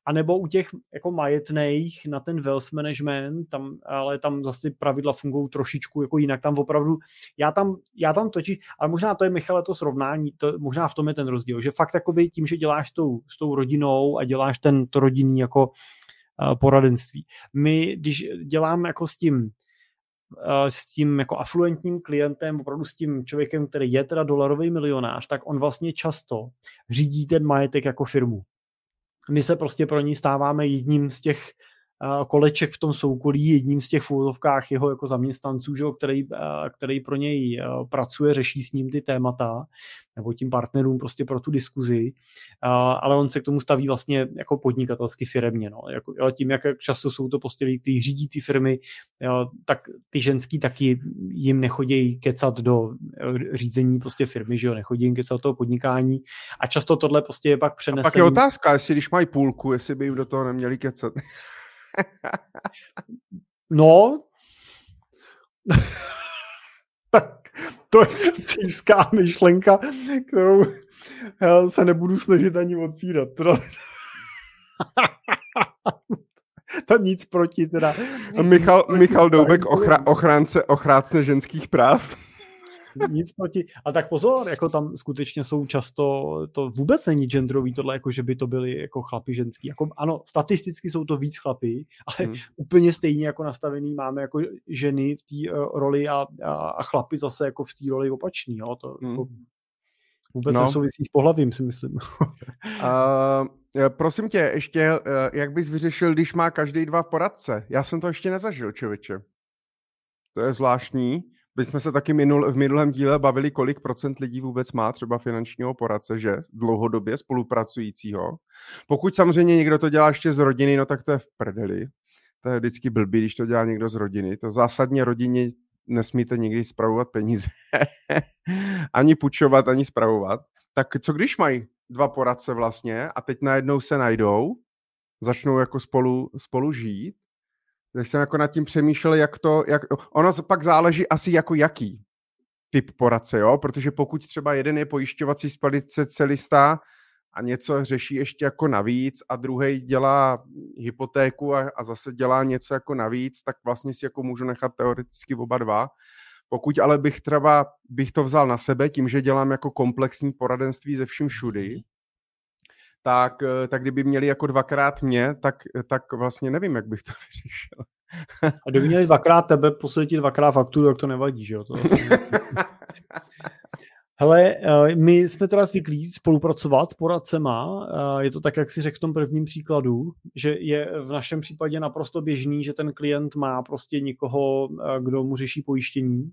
a nebo u těch jako majetných na ten wealth management, tam, ale tam zase pravidla fungují trošičku jako jinak, tam opravdu, já tam, já tam točí, ale možná to je Michale to srovnání, to, možná v tom je ten rozdíl, že fakt jakoby tím, že děláš s tou, s tou rodinou a děláš ten to rodinný jako uh, poradenství. My, když dělám jako s tím s tím jako afluentním klientem, opravdu s tím člověkem, který je teda dolarový milionář, tak on vlastně často řídí ten majetek jako firmu. My se prostě pro ní stáváme jedním z těch koleček v tom soukolí jedním z těch v jeho jako zaměstnanců, že, který, který pro něj pracuje, řeší s ním ty témata, nebo tím partnerům prostě pro tu diskuzi, ale on se k tomu staví vlastně jako podnikatelsky firemně. No. Jako, jo, tím, jak často jsou to prostě lidi, kteří řídí ty firmy, jo, tak ty ženský taky jim nechodí kecat do řízení prostě firmy, že jo, nechodí jim kecat do toho podnikání a často tohle prostě je pak přenesený. A pak je otázka, jestli když mají půlku, jestli by jim do toho neměli kecat. No, tak to je cížská myšlenka, kterou já se nebudu snažit ani otvírat. to nic proti teda. Michal, Michal Doubek, ochra, ochránce, ochránce ženských práv nic proti. A tak pozor, jako tam skutečně jsou často, to vůbec není genderový tohle, jako že by to byly jako chlapy ženský. Jako, ano, statisticky jsou to víc chlapy, ale hmm. úplně stejně jako nastavený máme jako ženy v té uh, roli a, a, a chlapy zase jako v té roli opačný. Jo? To, hmm. jako, vůbec no. nesouvisí s pohlavím, si myslím. uh, prosím tě, ještě, uh, jak bys vyřešil, když má každý dva poradce? Já jsem to ještě nezažil, člověče. To je zvláštní. My jsme se taky minul, v minulém díle bavili, kolik procent lidí vůbec má třeba finančního poradce, že dlouhodobě spolupracujícího. Pokud samozřejmě někdo to dělá ještě z rodiny, no tak to je v prdeli. To je vždycky blbý, když to dělá někdo z rodiny. To zásadně rodině nesmíte nikdy spravovat peníze, ani půjčovat, ani spravovat, tak co když mají dva poradce vlastně a teď najednou se najdou, začnou jako spolu, spolu žít, tak jsem jako nad tím přemýšlel, jak to, jak, ono pak záleží asi jako jaký typ poradce, jo, protože pokud třeba jeden je pojišťovací spalice celistá a něco řeší ještě jako navíc a druhý dělá hypotéku a, a zase dělá něco jako navíc, tak vlastně si jako můžu nechat teoreticky oba dva. Pokud ale bych třeba bych to vzal na sebe tím, že dělám jako komplexní poradenství ze vším všudy, tak, eh, tak kdyby měli jako dvakrát mě, tak, tak vlastně nevím, jak bych to vyřešil. A kdyby měli dvakrát tebe, poslední dvakrát fakturu, jak to nevadí, že jo? To Hele, eh, my jsme teda zvyklí spolupracovat s poradcema. Eh, je to tak, jak si řekl v tom prvním příkladu, že je v našem případě naprosto běžný, že ten klient má prostě někoho, kdo mu řeší pojištění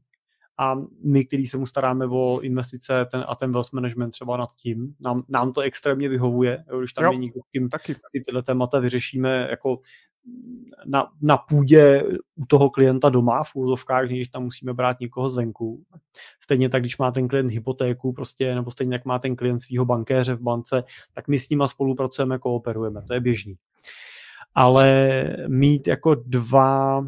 a my, který se mu staráme o investice ten, a ten wealth management třeba nad tím, nám, nám to extrémně vyhovuje, když tam jo, je někdo, kým taky. si tyhle témata vyřešíme jako na, na půdě u toho klienta doma v úzovkách, když tam musíme brát někoho zvenku. Stejně tak, když má ten klient hypotéku, prostě, nebo stejně jak má ten klient svého bankéře v bance, tak my s nima spolupracujeme, kooperujeme, to je běžný. Ale mít jako dva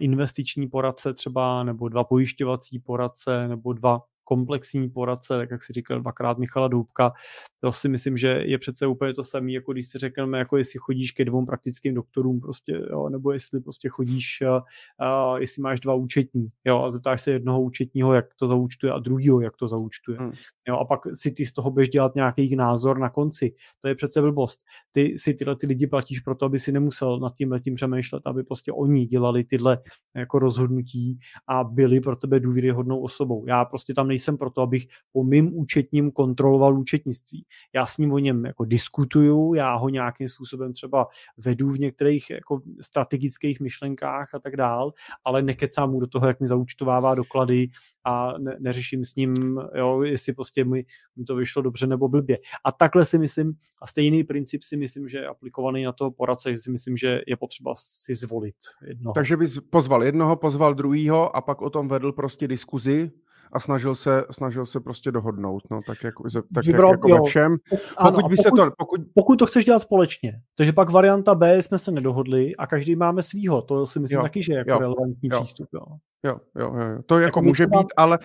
investiční poradce třeba, nebo dva pojišťovací poradce, nebo dva komplexní poradce, tak jak si říkal dvakrát Michala Důbka, to si myslím, že je přece úplně to samé, jako když si řekneme, jako jestli chodíš ke dvou praktickým doktorům, prostě, jo, nebo jestli prostě chodíš, a, a, jestli máš dva účetní, jo, a zeptáš se jednoho účetního, jak to zaúčtuje a druhého, jak to zaúčtuje. Hmm. Jo, a pak si ty z toho budeš dělat nějaký názor na konci. To je přece blbost. Ty si tyhle ty lidi platíš proto, aby si nemusel nad tím letím přemýšlet, aby prostě oni dělali tyhle jako rozhodnutí a byli pro tebe důvěryhodnou osobou. Já prostě tam nejsem proto, abych po mým účetním kontroloval účetnictví. Já s ním o něm jako diskutuju, já ho nějakým způsobem třeba vedu v některých jako strategických myšlenkách a tak dál, ale nekecám mu do toho, jak mi zaučtovává doklady a ne, neřeším s ním, jo, jestli prostě mi, mi to vyšlo dobře nebo blbě. A takhle si myslím, a stejný princip si myslím, že je aplikovaný na toho poradce, že si myslím, že je potřeba si zvolit jednoho. Takže bys pozval jednoho, pozval druhýho a pak o tom vedl prostě diskuzi a snažil se, snažil se prostě dohodnout, no, tak, jak, tak Vybral, jak, jako jo. ve všem. Pokud, ano, by pokud, se to, pokud... pokud to chceš dělat společně, takže pak varianta B jsme se nedohodli a každý máme svýho, to si myslím jo. taky, že je jako jo. relevantní jo. přístup. Jo. Jo, jo, jo. To jako, jako může být, ale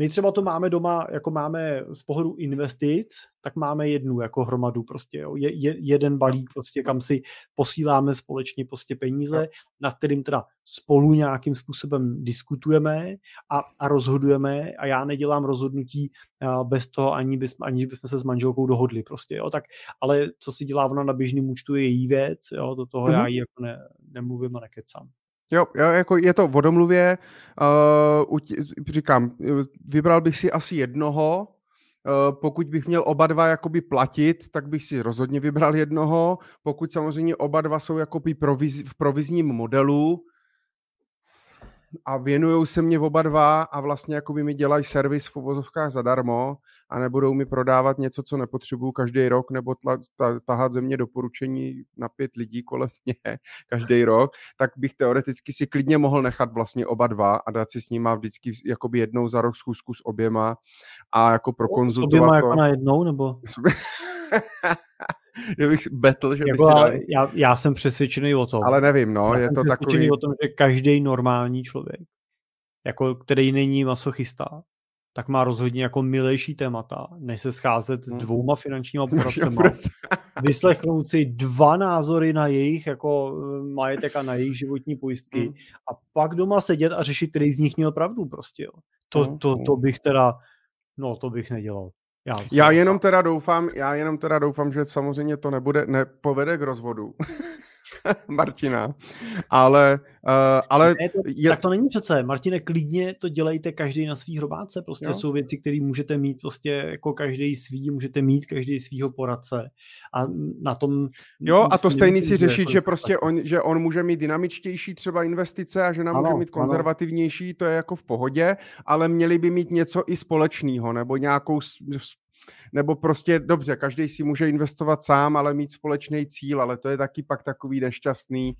my třeba to máme doma, jako máme z pohledu investic, tak máme jednu jako hromadu prostě, jo. Je, je, jeden balík prostě, kam si posíláme společně prostě peníze, nad kterým teda spolu nějakým způsobem diskutujeme a, a rozhodujeme a já nedělám rozhodnutí bez toho, ani, bys, ani bychom se s manželkou dohodli prostě, jo. Tak, ale co si dělá ona na běžném účtu je její věc, jo, do toho mm-hmm. já jí jako ne, nemluvím a nekecám. Jo, jako je to o domluvě. Uh, říkám, vybral bych si asi jednoho, uh, pokud bych měl oba dva jakoby platit, tak bych si rozhodně vybral jednoho. Pokud samozřejmě oba dva jsou jakoby proviz, v provizním modelu, a věnují se mě oba dva a vlastně jakoby mi dělají servis v uvozovkách zadarmo a nebudou mi prodávat něco, co nepotřebuju každý rok nebo tla, ta, tahat ze mě doporučení na pět lidí kolem mě každý rok, tak bych teoreticky si klidně mohl nechat vlastně oba dva a dát si s nima vždycky jakoby jednou za rok schůzku s oběma a jako prokonzultovat S oběma to. jako na jednou nebo? bych betl, že jako by si dali... já, já jsem přesvědčený o tom. Ale nevím, no, já je to takový... o tom, že každý normální člověk, jako který není masochista, tak má rozhodně jako milejší témata, než se scházet s hmm. dvouma finančníma poradcema, vyslechnout si dva názory na jejich jako eh, majetek a na jejich životní pojistky hmm. a pak doma sedět a řešit, který z nich měl pravdu prostě. Jo. To, hmm, to, to bych teda, no to bych nedělal. Já, já jenom teda doufám, já jenom teda doufám, že samozřejmě to nebude, nepovede k rozvodu. Martina. Ale, uh, ale ne, to, je... tak to není přece. Martine, klidně to dělejte každý na svý hrobáce. Prostě jo. jsou věci, které můžete mít prostě jako každý svý, můžete mít každý svýho poradce. A na tom... Jo, a to stejný si řešit, že prostě on, že on může mít dynamičtější třeba investice a že nám může mít konzervativnější, ano. to je jako v pohodě, ale měli by mít něco i společného, nebo nějakou nebo prostě dobře, každý si může investovat sám, ale mít společný cíl, ale to je taky pak takový nešťastný,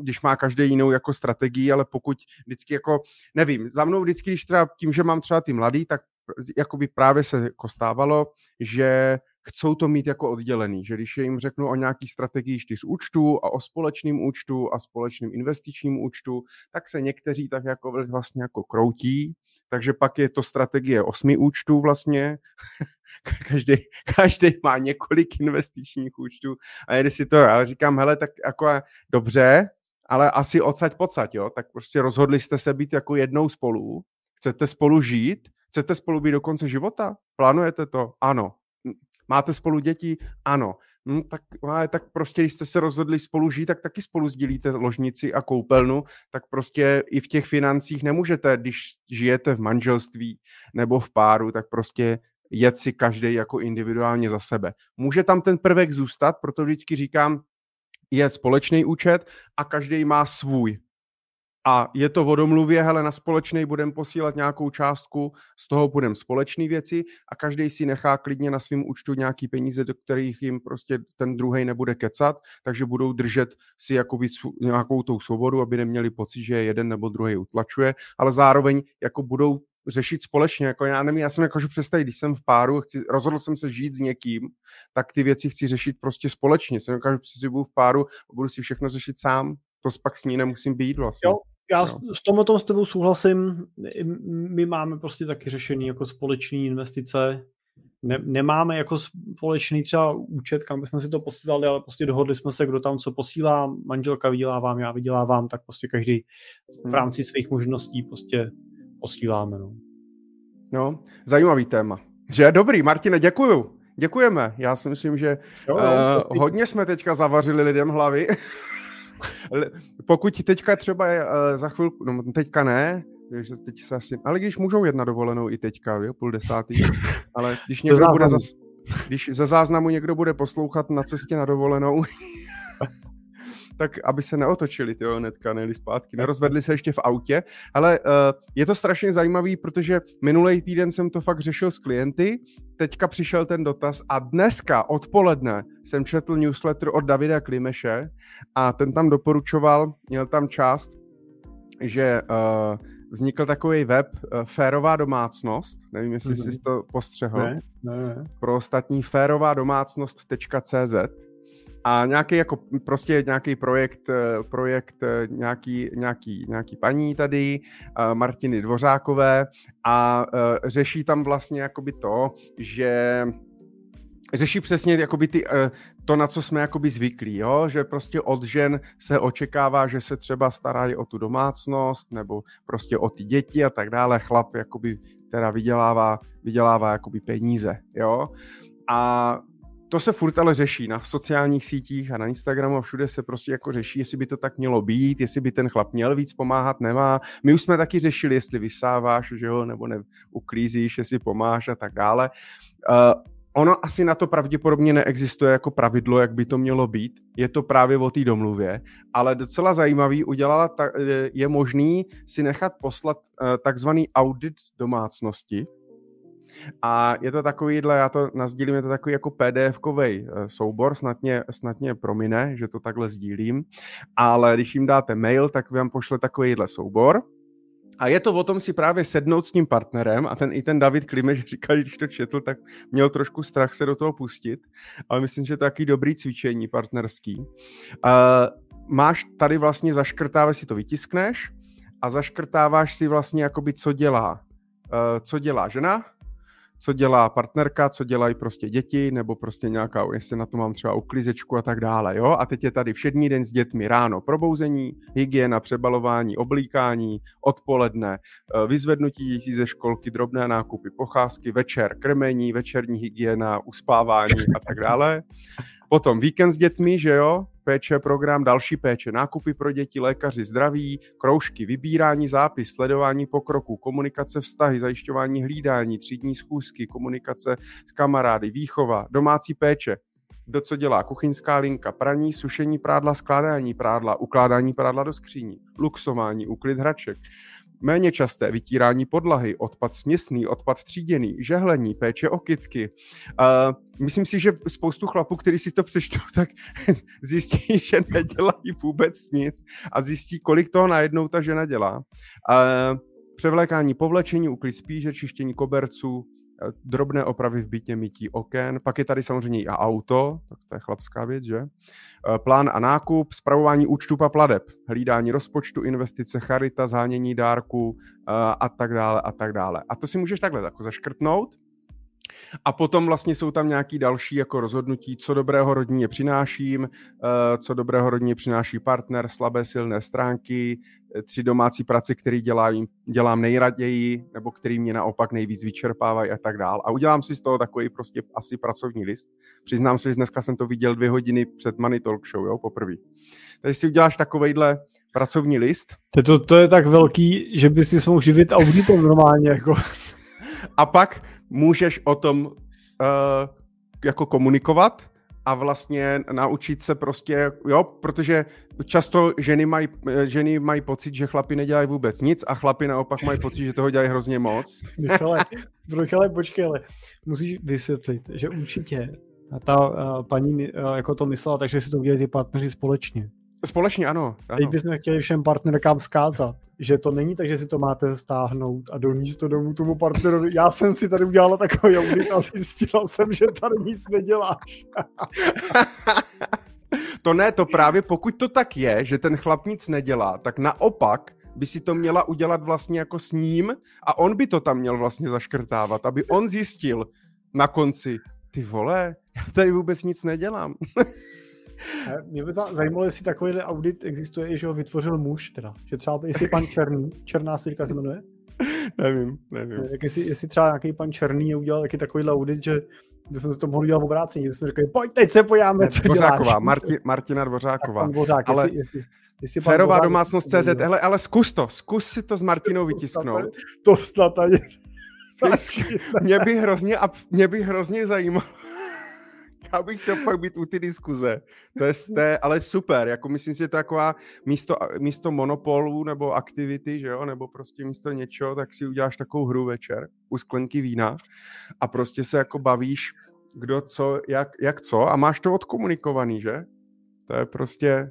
když má každý jinou jako strategii, ale pokud vždycky jako, nevím, za mnou vždycky, když třeba tím, že mám třeba ty mladý, tak jakoby právě se jako stávalo, že chcou to mít jako oddělený, že když jim řeknu o nějaký strategii čtyř účtů a o společným účtu a společným investičním účtu, tak se někteří tak jako vlastně jako kroutí, takže pak je to strategie osmi účtů vlastně, každý, každý má několik investičních účtů. A jede si to, ale říkám, hele, tak jako dobře, ale asi odsaď pocať, jo, tak prostě rozhodli jste se být jako jednou spolu, chcete spolu žít, chcete spolu být do konce života, plánujete to? Ano. Máte spolu děti? Ano. Hm, tak, ale tak prostě, když jste se rozhodli spolu žít, tak taky spolu sdílíte ložnici a koupelnu, tak prostě i v těch financích nemůžete, když žijete v manželství nebo v páru, tak prostě jet si každý jako individuálně za sebe. Může tam ten prvek zůstat, proto vždycky říkám, je společný účet a každý má svůj a je to o domluvě, hele, na společný budeme posílat nějakou částku, z toho budeme společné věci a každý si nechá klidně na svém účtu nějaký peníze, do kterých jim prostě ten druhý nebude kecat, takže budou držet si jakoby nějakou tou svobodu, aby neměli pocit, že jeden nebo druhý utlačuje, ale zároveň jako budou řešit společně. Jako já nevím, já jsem jako představit, když jsem v páru, chci, rozhodl jsem se žít s někým, tak ty věci chci řešit prostě společně. Jsem jako si budu v páru a budu si všechno řešit sám. To pak s ní nemusím být vlastně. Jo, já no. s tomhle tom s tebou souhlasím. My máme prostě taky řešení jako společné investice. Ne, nemáme jako společný třeba účet, kam bychom si to posílali, ale prostě dohodli jsme se, kdo tam co posílá. Manželka vydělávám, já vydělávám, tak prostě každý v hmm. rámci svých možností prostě posíláme. No. no, zajímavý téma. Že dobrý, Martine, děkuju. Děkujeme. Já si myslím, že jo, jo, uh, hodně jsme teďka zavařili lidem hlavy. Pokud teďka třeba je, uh, za chvilku, no teďka ne, že teď se asi, ale když můžou jet na dovolenou i teďka, jo, půl desátý, ale když někdo bude zas, když ze záznamu někdo bude poslouchat na cestě na dovolenou, tak aby se neotočili ty hnedka, nejeli zpátky, nerozvedli se ještě v autě, ale uh, je to strašně zajímavý, protože minulý týden jsem to fakt řešil s klienty, teďka přišel ten dotaz a dneska odpoledne jsem četl newsletter od Davida Klimeše a ten tam doporučoval, měl tam část, že uh, vznikl takový web uh, Férová domácnost, nevím, jestli mm-hmm. jsi to postřehl, ne, ne, ne. pro ostatní férová domácnost.cz a nějaký jako prostě nějaký projekt, eh, projekt eh, nějaký, nějaký, nějaký paní tady, eh, Martiny Dvořákové a řeší tam vlastně jakoby to, že řeší přesně jakoby ty, to, na co jsme jakoby zvyklí, jo? že prostě od žen se očekává, že se třeba starají o tu domácnost nebo prostě o ty děti a tak dále. Chlap jakoby teda vydělává, vydělává jakoby peníze, jo. A to se furt ale řeší na sociálních sítích a na Instagramu a všude se prostě jako řeší, jestli by to tak mělo být, jestli by ten chlap měl víc pomáhat, nemá. My už jsme taky řešili, jestli vysáváš, že jo, nebo ne, uklízíš, jestli pomáš a tak dále. Uh, ono asi na to pravděpodobně neexistuje jako pravidlo, jak by to mělo být. Je to právě o té domluvě, ale docela zajímavý udělala, ta, je možný si nechat poslat uh, takzvaný audit domácnosti, a je to takovýhle, já to nazdílím, je to takový jako PDF-kový eh, soubor, snad mě, snad mě promine, že to takhle sdílím, ale když jim dáte mail, tak vám pošle takovýhle soubor, a je to o tom si právě sednout s tím partnerem a ten i ten David Klimeš říkal, když to četl, tak měl trošku strach se do toho pustit, ale myslím, že to je taky dobrý cvičení partnerský. Uh, máš tady vlastně zaškrtáváš si to vytiskneš a zaškrtáváš si vlastně jakoby co dělá, uh, co dělá žena, co dělá partnerka, co dělají prostě děti, nebo prostě nějaká, jestli na to mám třeba uklizečku a tak dále, jo. A teď je tady všední den s dětmi ráno probouzení, hygiena, přebalování, oblíkání, odpoledne, eh, vyzvednutí dětí ze školky, drobné nákupy, pocházky, večer krmení, večerní hygiena, uspávání a tak dále. Potom víkend s dětmi, že jo, péče, program, další péče, nákupy pro děti, lékaři, zdraví, kroužky, vybírání zápis, sledování pokroku, komunikace vztahy, zajišťování hlídání, třídní schůzky, komunikace s kamarády, výchova, domácí péče, kdo co dělá, kuchyňská linka, praní, sušení prádla, skládání prádla, ukládání prádla do skříní, luxování, úklid hraček, méně časté vytírání podlahy, odpad směsný, odpad tříděný, žehlení, péče o kytky. Uh, myslím si, že spoustu chlapů, kteří si to přečtou, tak zjistí, že nedělají vůbec nic a zjistí, kolik toho najednou ta žena dělá. Uh, převlékání, povlečení, uklid spíže, čištění koberců, drobné opravy v bytě, mytí oken, pak je tady samozřejmě i auto, tak to je chlapská věc, že? Eh, plán a nákup, spravování účtu a pladeb, hlídání rozpočtu, investice, charita, zhánění dárků eh, a tak dále a tak dále. A to si můžeš takhle jako zaškrtnout, a potom vlastně jsou tam nějaký další jako rozhodnutí, co dobrého rodině přináším, co dobrého rodině přináší partner, slabé silné stránky, tři domácí práce, které dělám, dělám nejraději, nebo který mě naopak nejvíc vyčerpávají a tak dál. A udělám si z toho takový prostě asi pracovní list. Přiznám se, že dneska jsem to viděl dvě hodiny před Money Talk Show, jo, poprvé. Takže si uděláš takovejhle pracovní list. To, to, to je tak velký, že by si mohl živit auditem normálně. Jako. A pak můžeš o tom uh, jako komunikovat a vlastně naučit se prostě, jo, protože často ženy mají, ženy mají pocit, že chlapi nedělají vůbec nic a chlapi naopak mají pocit, že toho dělají hrozně moc. Michale, Michale, počkej, ale musíš vysvětlit, že určitě ta uh, paní uh, jako to myslela, takže si to udělají ty partneři společně. Společně, ano. ano. Teď bychom chtěli všem partnerkám vzkázat, že to není tak, že si to máte stáhnout a donést to domů tomu partnerovi. Já jsem si tady udělala takový audit a zjistila jsem, že tady nic neděláš. to ne, to právě pokud to tak je, že ten chlap nic nedělá, tak naopak by si to měla udělat vlastně jako s ním a on by to tam měl vlastně zaškrtávat, aby on zjistil na konci, ty vole, já tady vůbec nic nedělám. Mě by to zajímalo, jestli takový audit existuje, že ho vytvořil muž, teda. Že třeba, jestli pan Černý, Černá silka se jmenuje? Nevím, nevím. Tak jestli, jestli třeba nějaký pan Černý udělal taky takový audit, že že jsme se to mohli dělat v obrácení, že jsme řekli, pojď, teď se pojáme, co Dvořáková, děláš. Marti, Martina Dvořáková. Pan Dvořák, ale jestli, jestli, jestli domácnost CZ, hele, ale zkus to, zkus si to s Martinou vytisknout. To snad ani... Mě by hrozně, mě by hrozně zajímalo, já bych chtěl pak být u ty diskuze. To je, to je ale super, jako myslím si, že to je taková místo, místo monopolu nebo aktivity, že jo, nebo prostě místo něčeho, tak si uděláš takovou hru večer u sklenky vína a prostě se jako bavíš, kdo co, jak, jak co a máš to odkomunikovaný, že? To je prostě,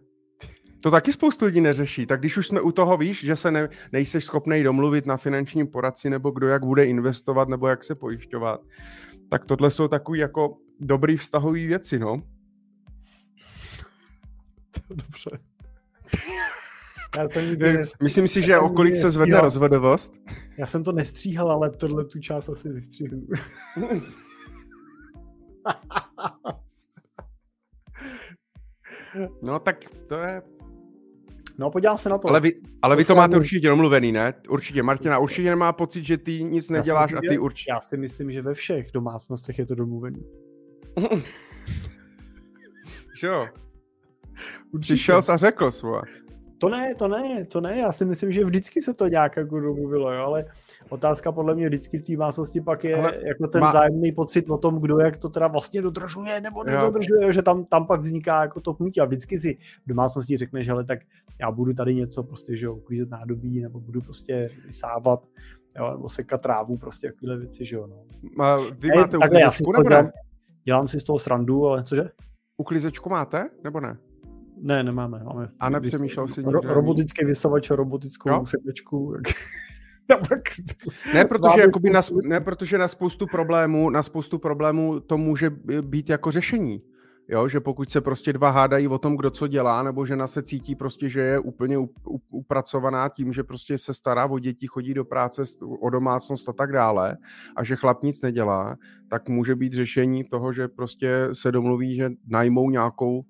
to taky spoustu lidí neřeší. Tak když už jsme u toho, víš, že se ne, nejseš schopný domluvit na finančním poradci, nebo kdo jak bude investovat, nebo jak se pojišťovat, tak tohle jsou takový jako dobrý vztahový věci, no. Dobře. Já to nikdy... Myslím si, že okolik se zvedne rozvodovost. Já jsem to nestříhal, ale tohle tu část asi vystříhnu. no tak to je... No podívám se na to. Ale vy, ale vy to máte určitě domluvený, ne? Určitě. Martina určitě nemá pocit, že ty nic neděláš a ty určitě... Já si myslím, že ve všech domácnostech je to domluvený. jo. Přišel a řekl svůj. To ne, to ne, to ne, já si myslím, že vždycky se to nějak jako domluvilo, jo, ale otázka podle mě vždycky v té másosti pak je ale jako ten má... zájemný pocit o tom, kdo jak to teda vlastně dodržuje nebo nedodržuje, jo. že tam, tam pak vzniká jako to pnutí a vždycky si v domácnosti řekneš, ale tak já budu tady něco prostě, že jo, uklízet nádobí nebo budu prostě vysávat, jo, nebo sekat trávu, prostě takovéhle věci, že jo, no. A vy máte? Dělám si z toho srandu, ale cože? Uklízečku máte, nebo ne? Ne, nemáme. Máme a nepřemýšlel si ro- robotický vysavač a robotickou jo? sedačku. ne, protože, jakoby na, ne, protože na spoustu problémů, na spoustu problémů to může být jako řešení. Jo, že pokud se prostě dva hádají o tom, kdo co dělá, nebo žena se cítí prostě, že je úplně upracovaná tím, že prostě se stará o děti, chodí do práce, o domácnost a tak dále, a že chlap nic nedělá, tak může být řešení toho, že prostě se domluví, že najmou nějakou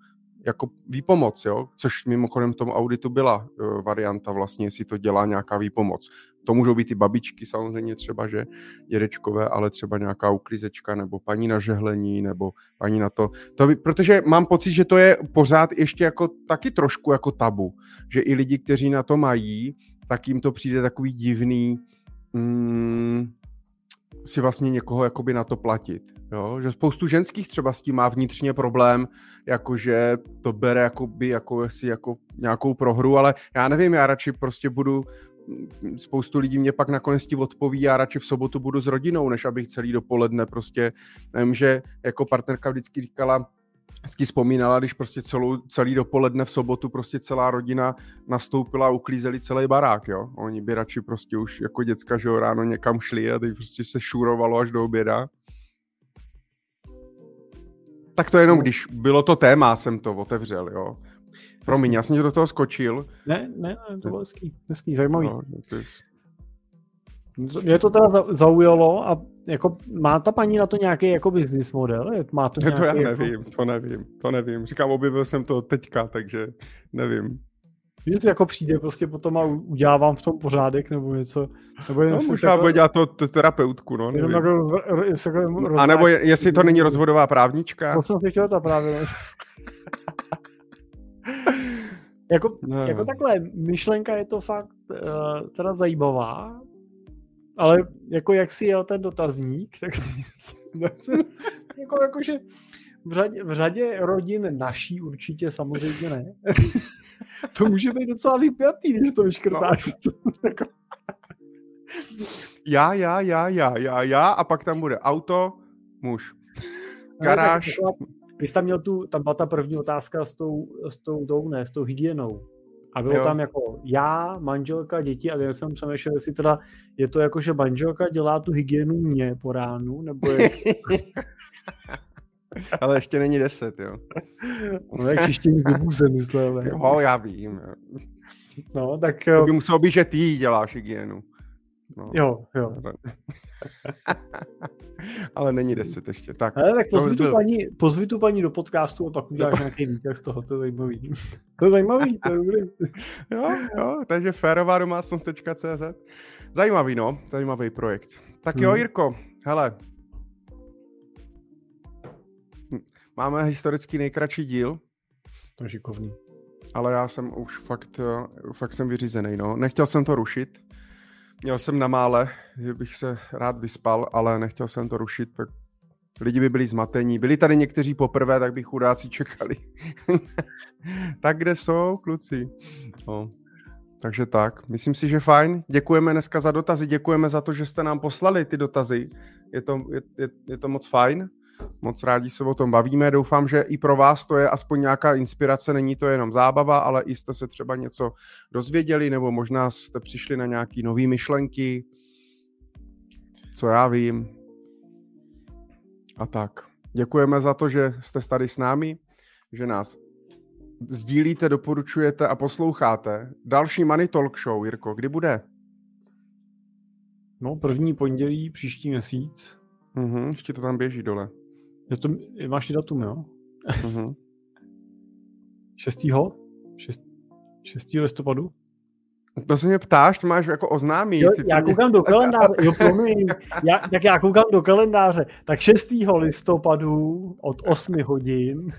jako výpomoc, jo? což mimochodem v tom auditu byla uh, varianta vlastně, jestli to dělá nějaká výpomoc. To můžou být i babičky samozřejmě třeba, že dědečkové, ale třeba nějaká uklízečka nebo paní na žehlení nebo paní na to. to protože mám pocit, že to je pořád ještě jako taky trošku jako tabu, že i lidi, kteří na to mají, tak jim to přijde takový divný, mm, si vlastně někoho jakoby na to platit. Jo? Že spoustu ženských třeba s tím má vnitřně problém, jakože to bere jakoby jako jestli jako nějakou prohru, ale já nevím, já radši prostě budu spoustu lidí mě pak nakonec ti odpoví, já radši v sobotu budu s rodinou, než abych celý dopoledne prostě, nevím, že jako partnerka vždycky říkala, vždycky vzpomínala, když prostě celou, celý dopoledne v sobotu prostě celá rodina nastoupila a uklízeli celý barák, jo. Oni by radši prostě už jako děcka, že jo, ráno někam šli a teď prostě se šurovalo až do oběda. Tak to jenom, no. když bylo to téma, jsem to otevřel, jo. Promiň, já jsem do toho skočil. Ne, ne, to bylo hezký, hezký, zajímavý. No. Mě to teda zaujalo a jako má ta paní na to nějaký jako business model? Má to, nějaký, to já jako- nevím, jako... to nevím, to nevím. Říkám, objevil jsem to teďka, takže nevím. Že to jako přijde prostě potom a udělá vám v tom pořádek nebo něco. Nebo no, možná jako, bude dělat to, to terapeutku, no, nevím. Jako roz, roz, roz, a nebo jestli to není rozvodová právnička. To jsem si chtěl ta právě. jako, no. jako takhle, myšlenka je to fakt uh, teda zajímavá, ale jako jak si jel ten dotazník, tak jako, jako že v řadě, v řadě rodin naší určitě samozřejmě ne. to může být docela vypjatý, když to vyškrtáš. No. Jako- já, já, já, já, já, já a pak tam bude auto, muž. Garáž. Když tam měl tu, tam byla ta první otázka s tou, s tou, tou ne, s tou hygienou. A bylo jo. tam jako já, manželka, děti a já jsem přemýšlel, jestli teda je to jako, že manželka dělá tu hygienu mě po ránu, nebo je... Ale ještě není deset, jo. No jak čištění zubů se myslel? Jo, já vím. No, tak... To by muselo být, že ty děláš hygienu. No. Jo, jo. Ale není deset ještě. Tak, Ale tak pozvi, tu paní, pozvi tu paní do podcastu a pak uděláš nějaký výtah z toho, to je zajímavý. to je zajímavý, to je dobrý. jo, jo, takže férová domácnost.cz Zajímavý, no, zajímavý projekt. Tak jo, hmm. Jirko, hele, máme historicky nejkratší díl. To je šikovný. Ale já jsem už fakt, fakt jsem vyřízený, no. Nechtěl jsem to rušit, Měl jsem na mále, že bych se rád vyspal, ale nechtěl jsem to rušit, tak lidi by byli zmatení. Byli tady někteří poprvé, tak by chudáci čekali. tak kde jsou kluci? No. Takže tak, myslím si, že fajn. Děkujeme dneska za dotazy, děkujeme za to, že jste nám poslali ty dotazy. Je to, je, je, je to moc fajn. Moc rádi se o tom bavíme. Doufám, že i pro vás to je aspoň nějaká inspirace. Není to jenom zábava, ale i jste se třeba něco dozvěděli, nebo možná jste přišli na nějaké nové myšlenky. Co já vím. A tak. Děkujeme za to, že jste tady s námi, že nás sdílíte, doporučujete a posloucháte. Další Money Talk Show, Jirko, kdy bude? No, první pondělí příští měsíc. Mhm, ještě to tam běží dole. Je to, máš datum, jo? Uh-huh. 6. 6. 6. listopadu? To se mě ptáš, to máš jako oznámí. Jo, já koukám mě... do kalendáře, jo, promiň, já, tak já koukám do kalendáře. Tak 6. listopadu od 8 hodin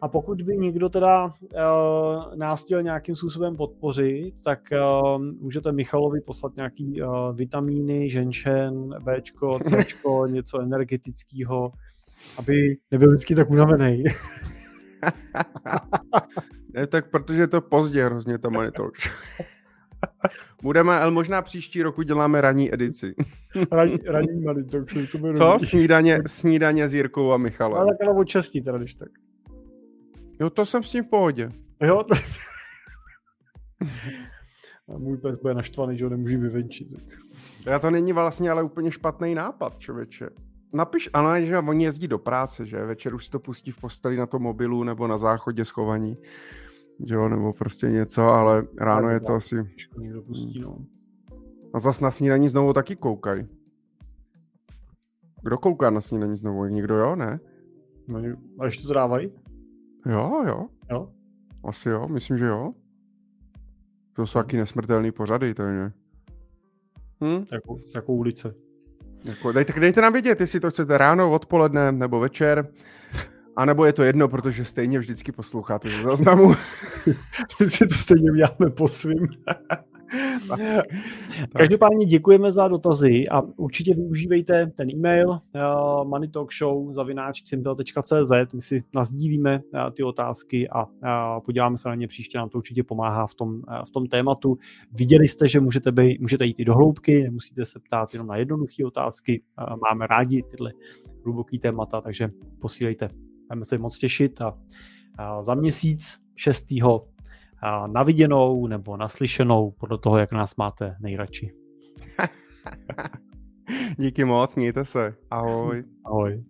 a pokud by někdo teda uh, nás chtěl nějakým způsobem podpořit, tak uh, můžete Michalovi poslat nějaký uh, vitamíny, ženšen, Bčko, Cčko, něco energetického, aby nebyl vždycky tak unavený. ne, tak protože je to pozdě hrozně ta monitor. Budeme, ale možná příští roku děláme ranní edici. ranní, ranní to bude Co? Snídaně, snídaně s Jirkou a Michalem. Ale tak od teda, když tak. Jo, to jsem s tím v pohodě. Jo, to... A můj pes bude naštvaný, že ho nemůže vyvenčit. Tak. Já to není vlastně ale úplně špatný nápad, člověče. Napiš, ano, že oni jezdí do práce, že večer už si to pustí v posteli na tom mobilu nebo na záchodě schovaní, že jo, nebo prostě něco, ale ráno je to asi... Někdo pustí, no. A zas na snídaní znovu taky koukaj. Kdo kouká na snídaní znovu? Někdo jo, ne? No, a ještě to dávají? Jo, jo. Jo? Asi jo, myslím, že jo. To jsou taky nesmrtelný pořady, to je. Hm? Jako, jako ulice. Jako, dejte, dejte nám vědět, jestli to chcete ráno, odpoledne nebo večer. A nebo je to jedno, protože stejně vždycky posloucháte ze záznamu. si to stejně uděláme po svým. Každopádně děkujeme za dotazy a určitě využívejte ten e-mail uh, moneytalkshow.cz my si nazdílíme uh, ty otázky a uh, podíváme se na ně příště, nám to určitě pomáhá v tom, uh, v tom tématu. Viděli jste, že můžete, být, můžete jít i do hloubky, nemusíte se ptát jenom na jednoduché otázky, uh, máme rádi tyhle hluboké témata, takže posílejte. Budeme se moc těšit a, a za měsíc 6 na viděnou nebo naslyšenou, podle toho, jak nás máte nejradši. Díky moc, mějte se. Ahoj. Ahoj.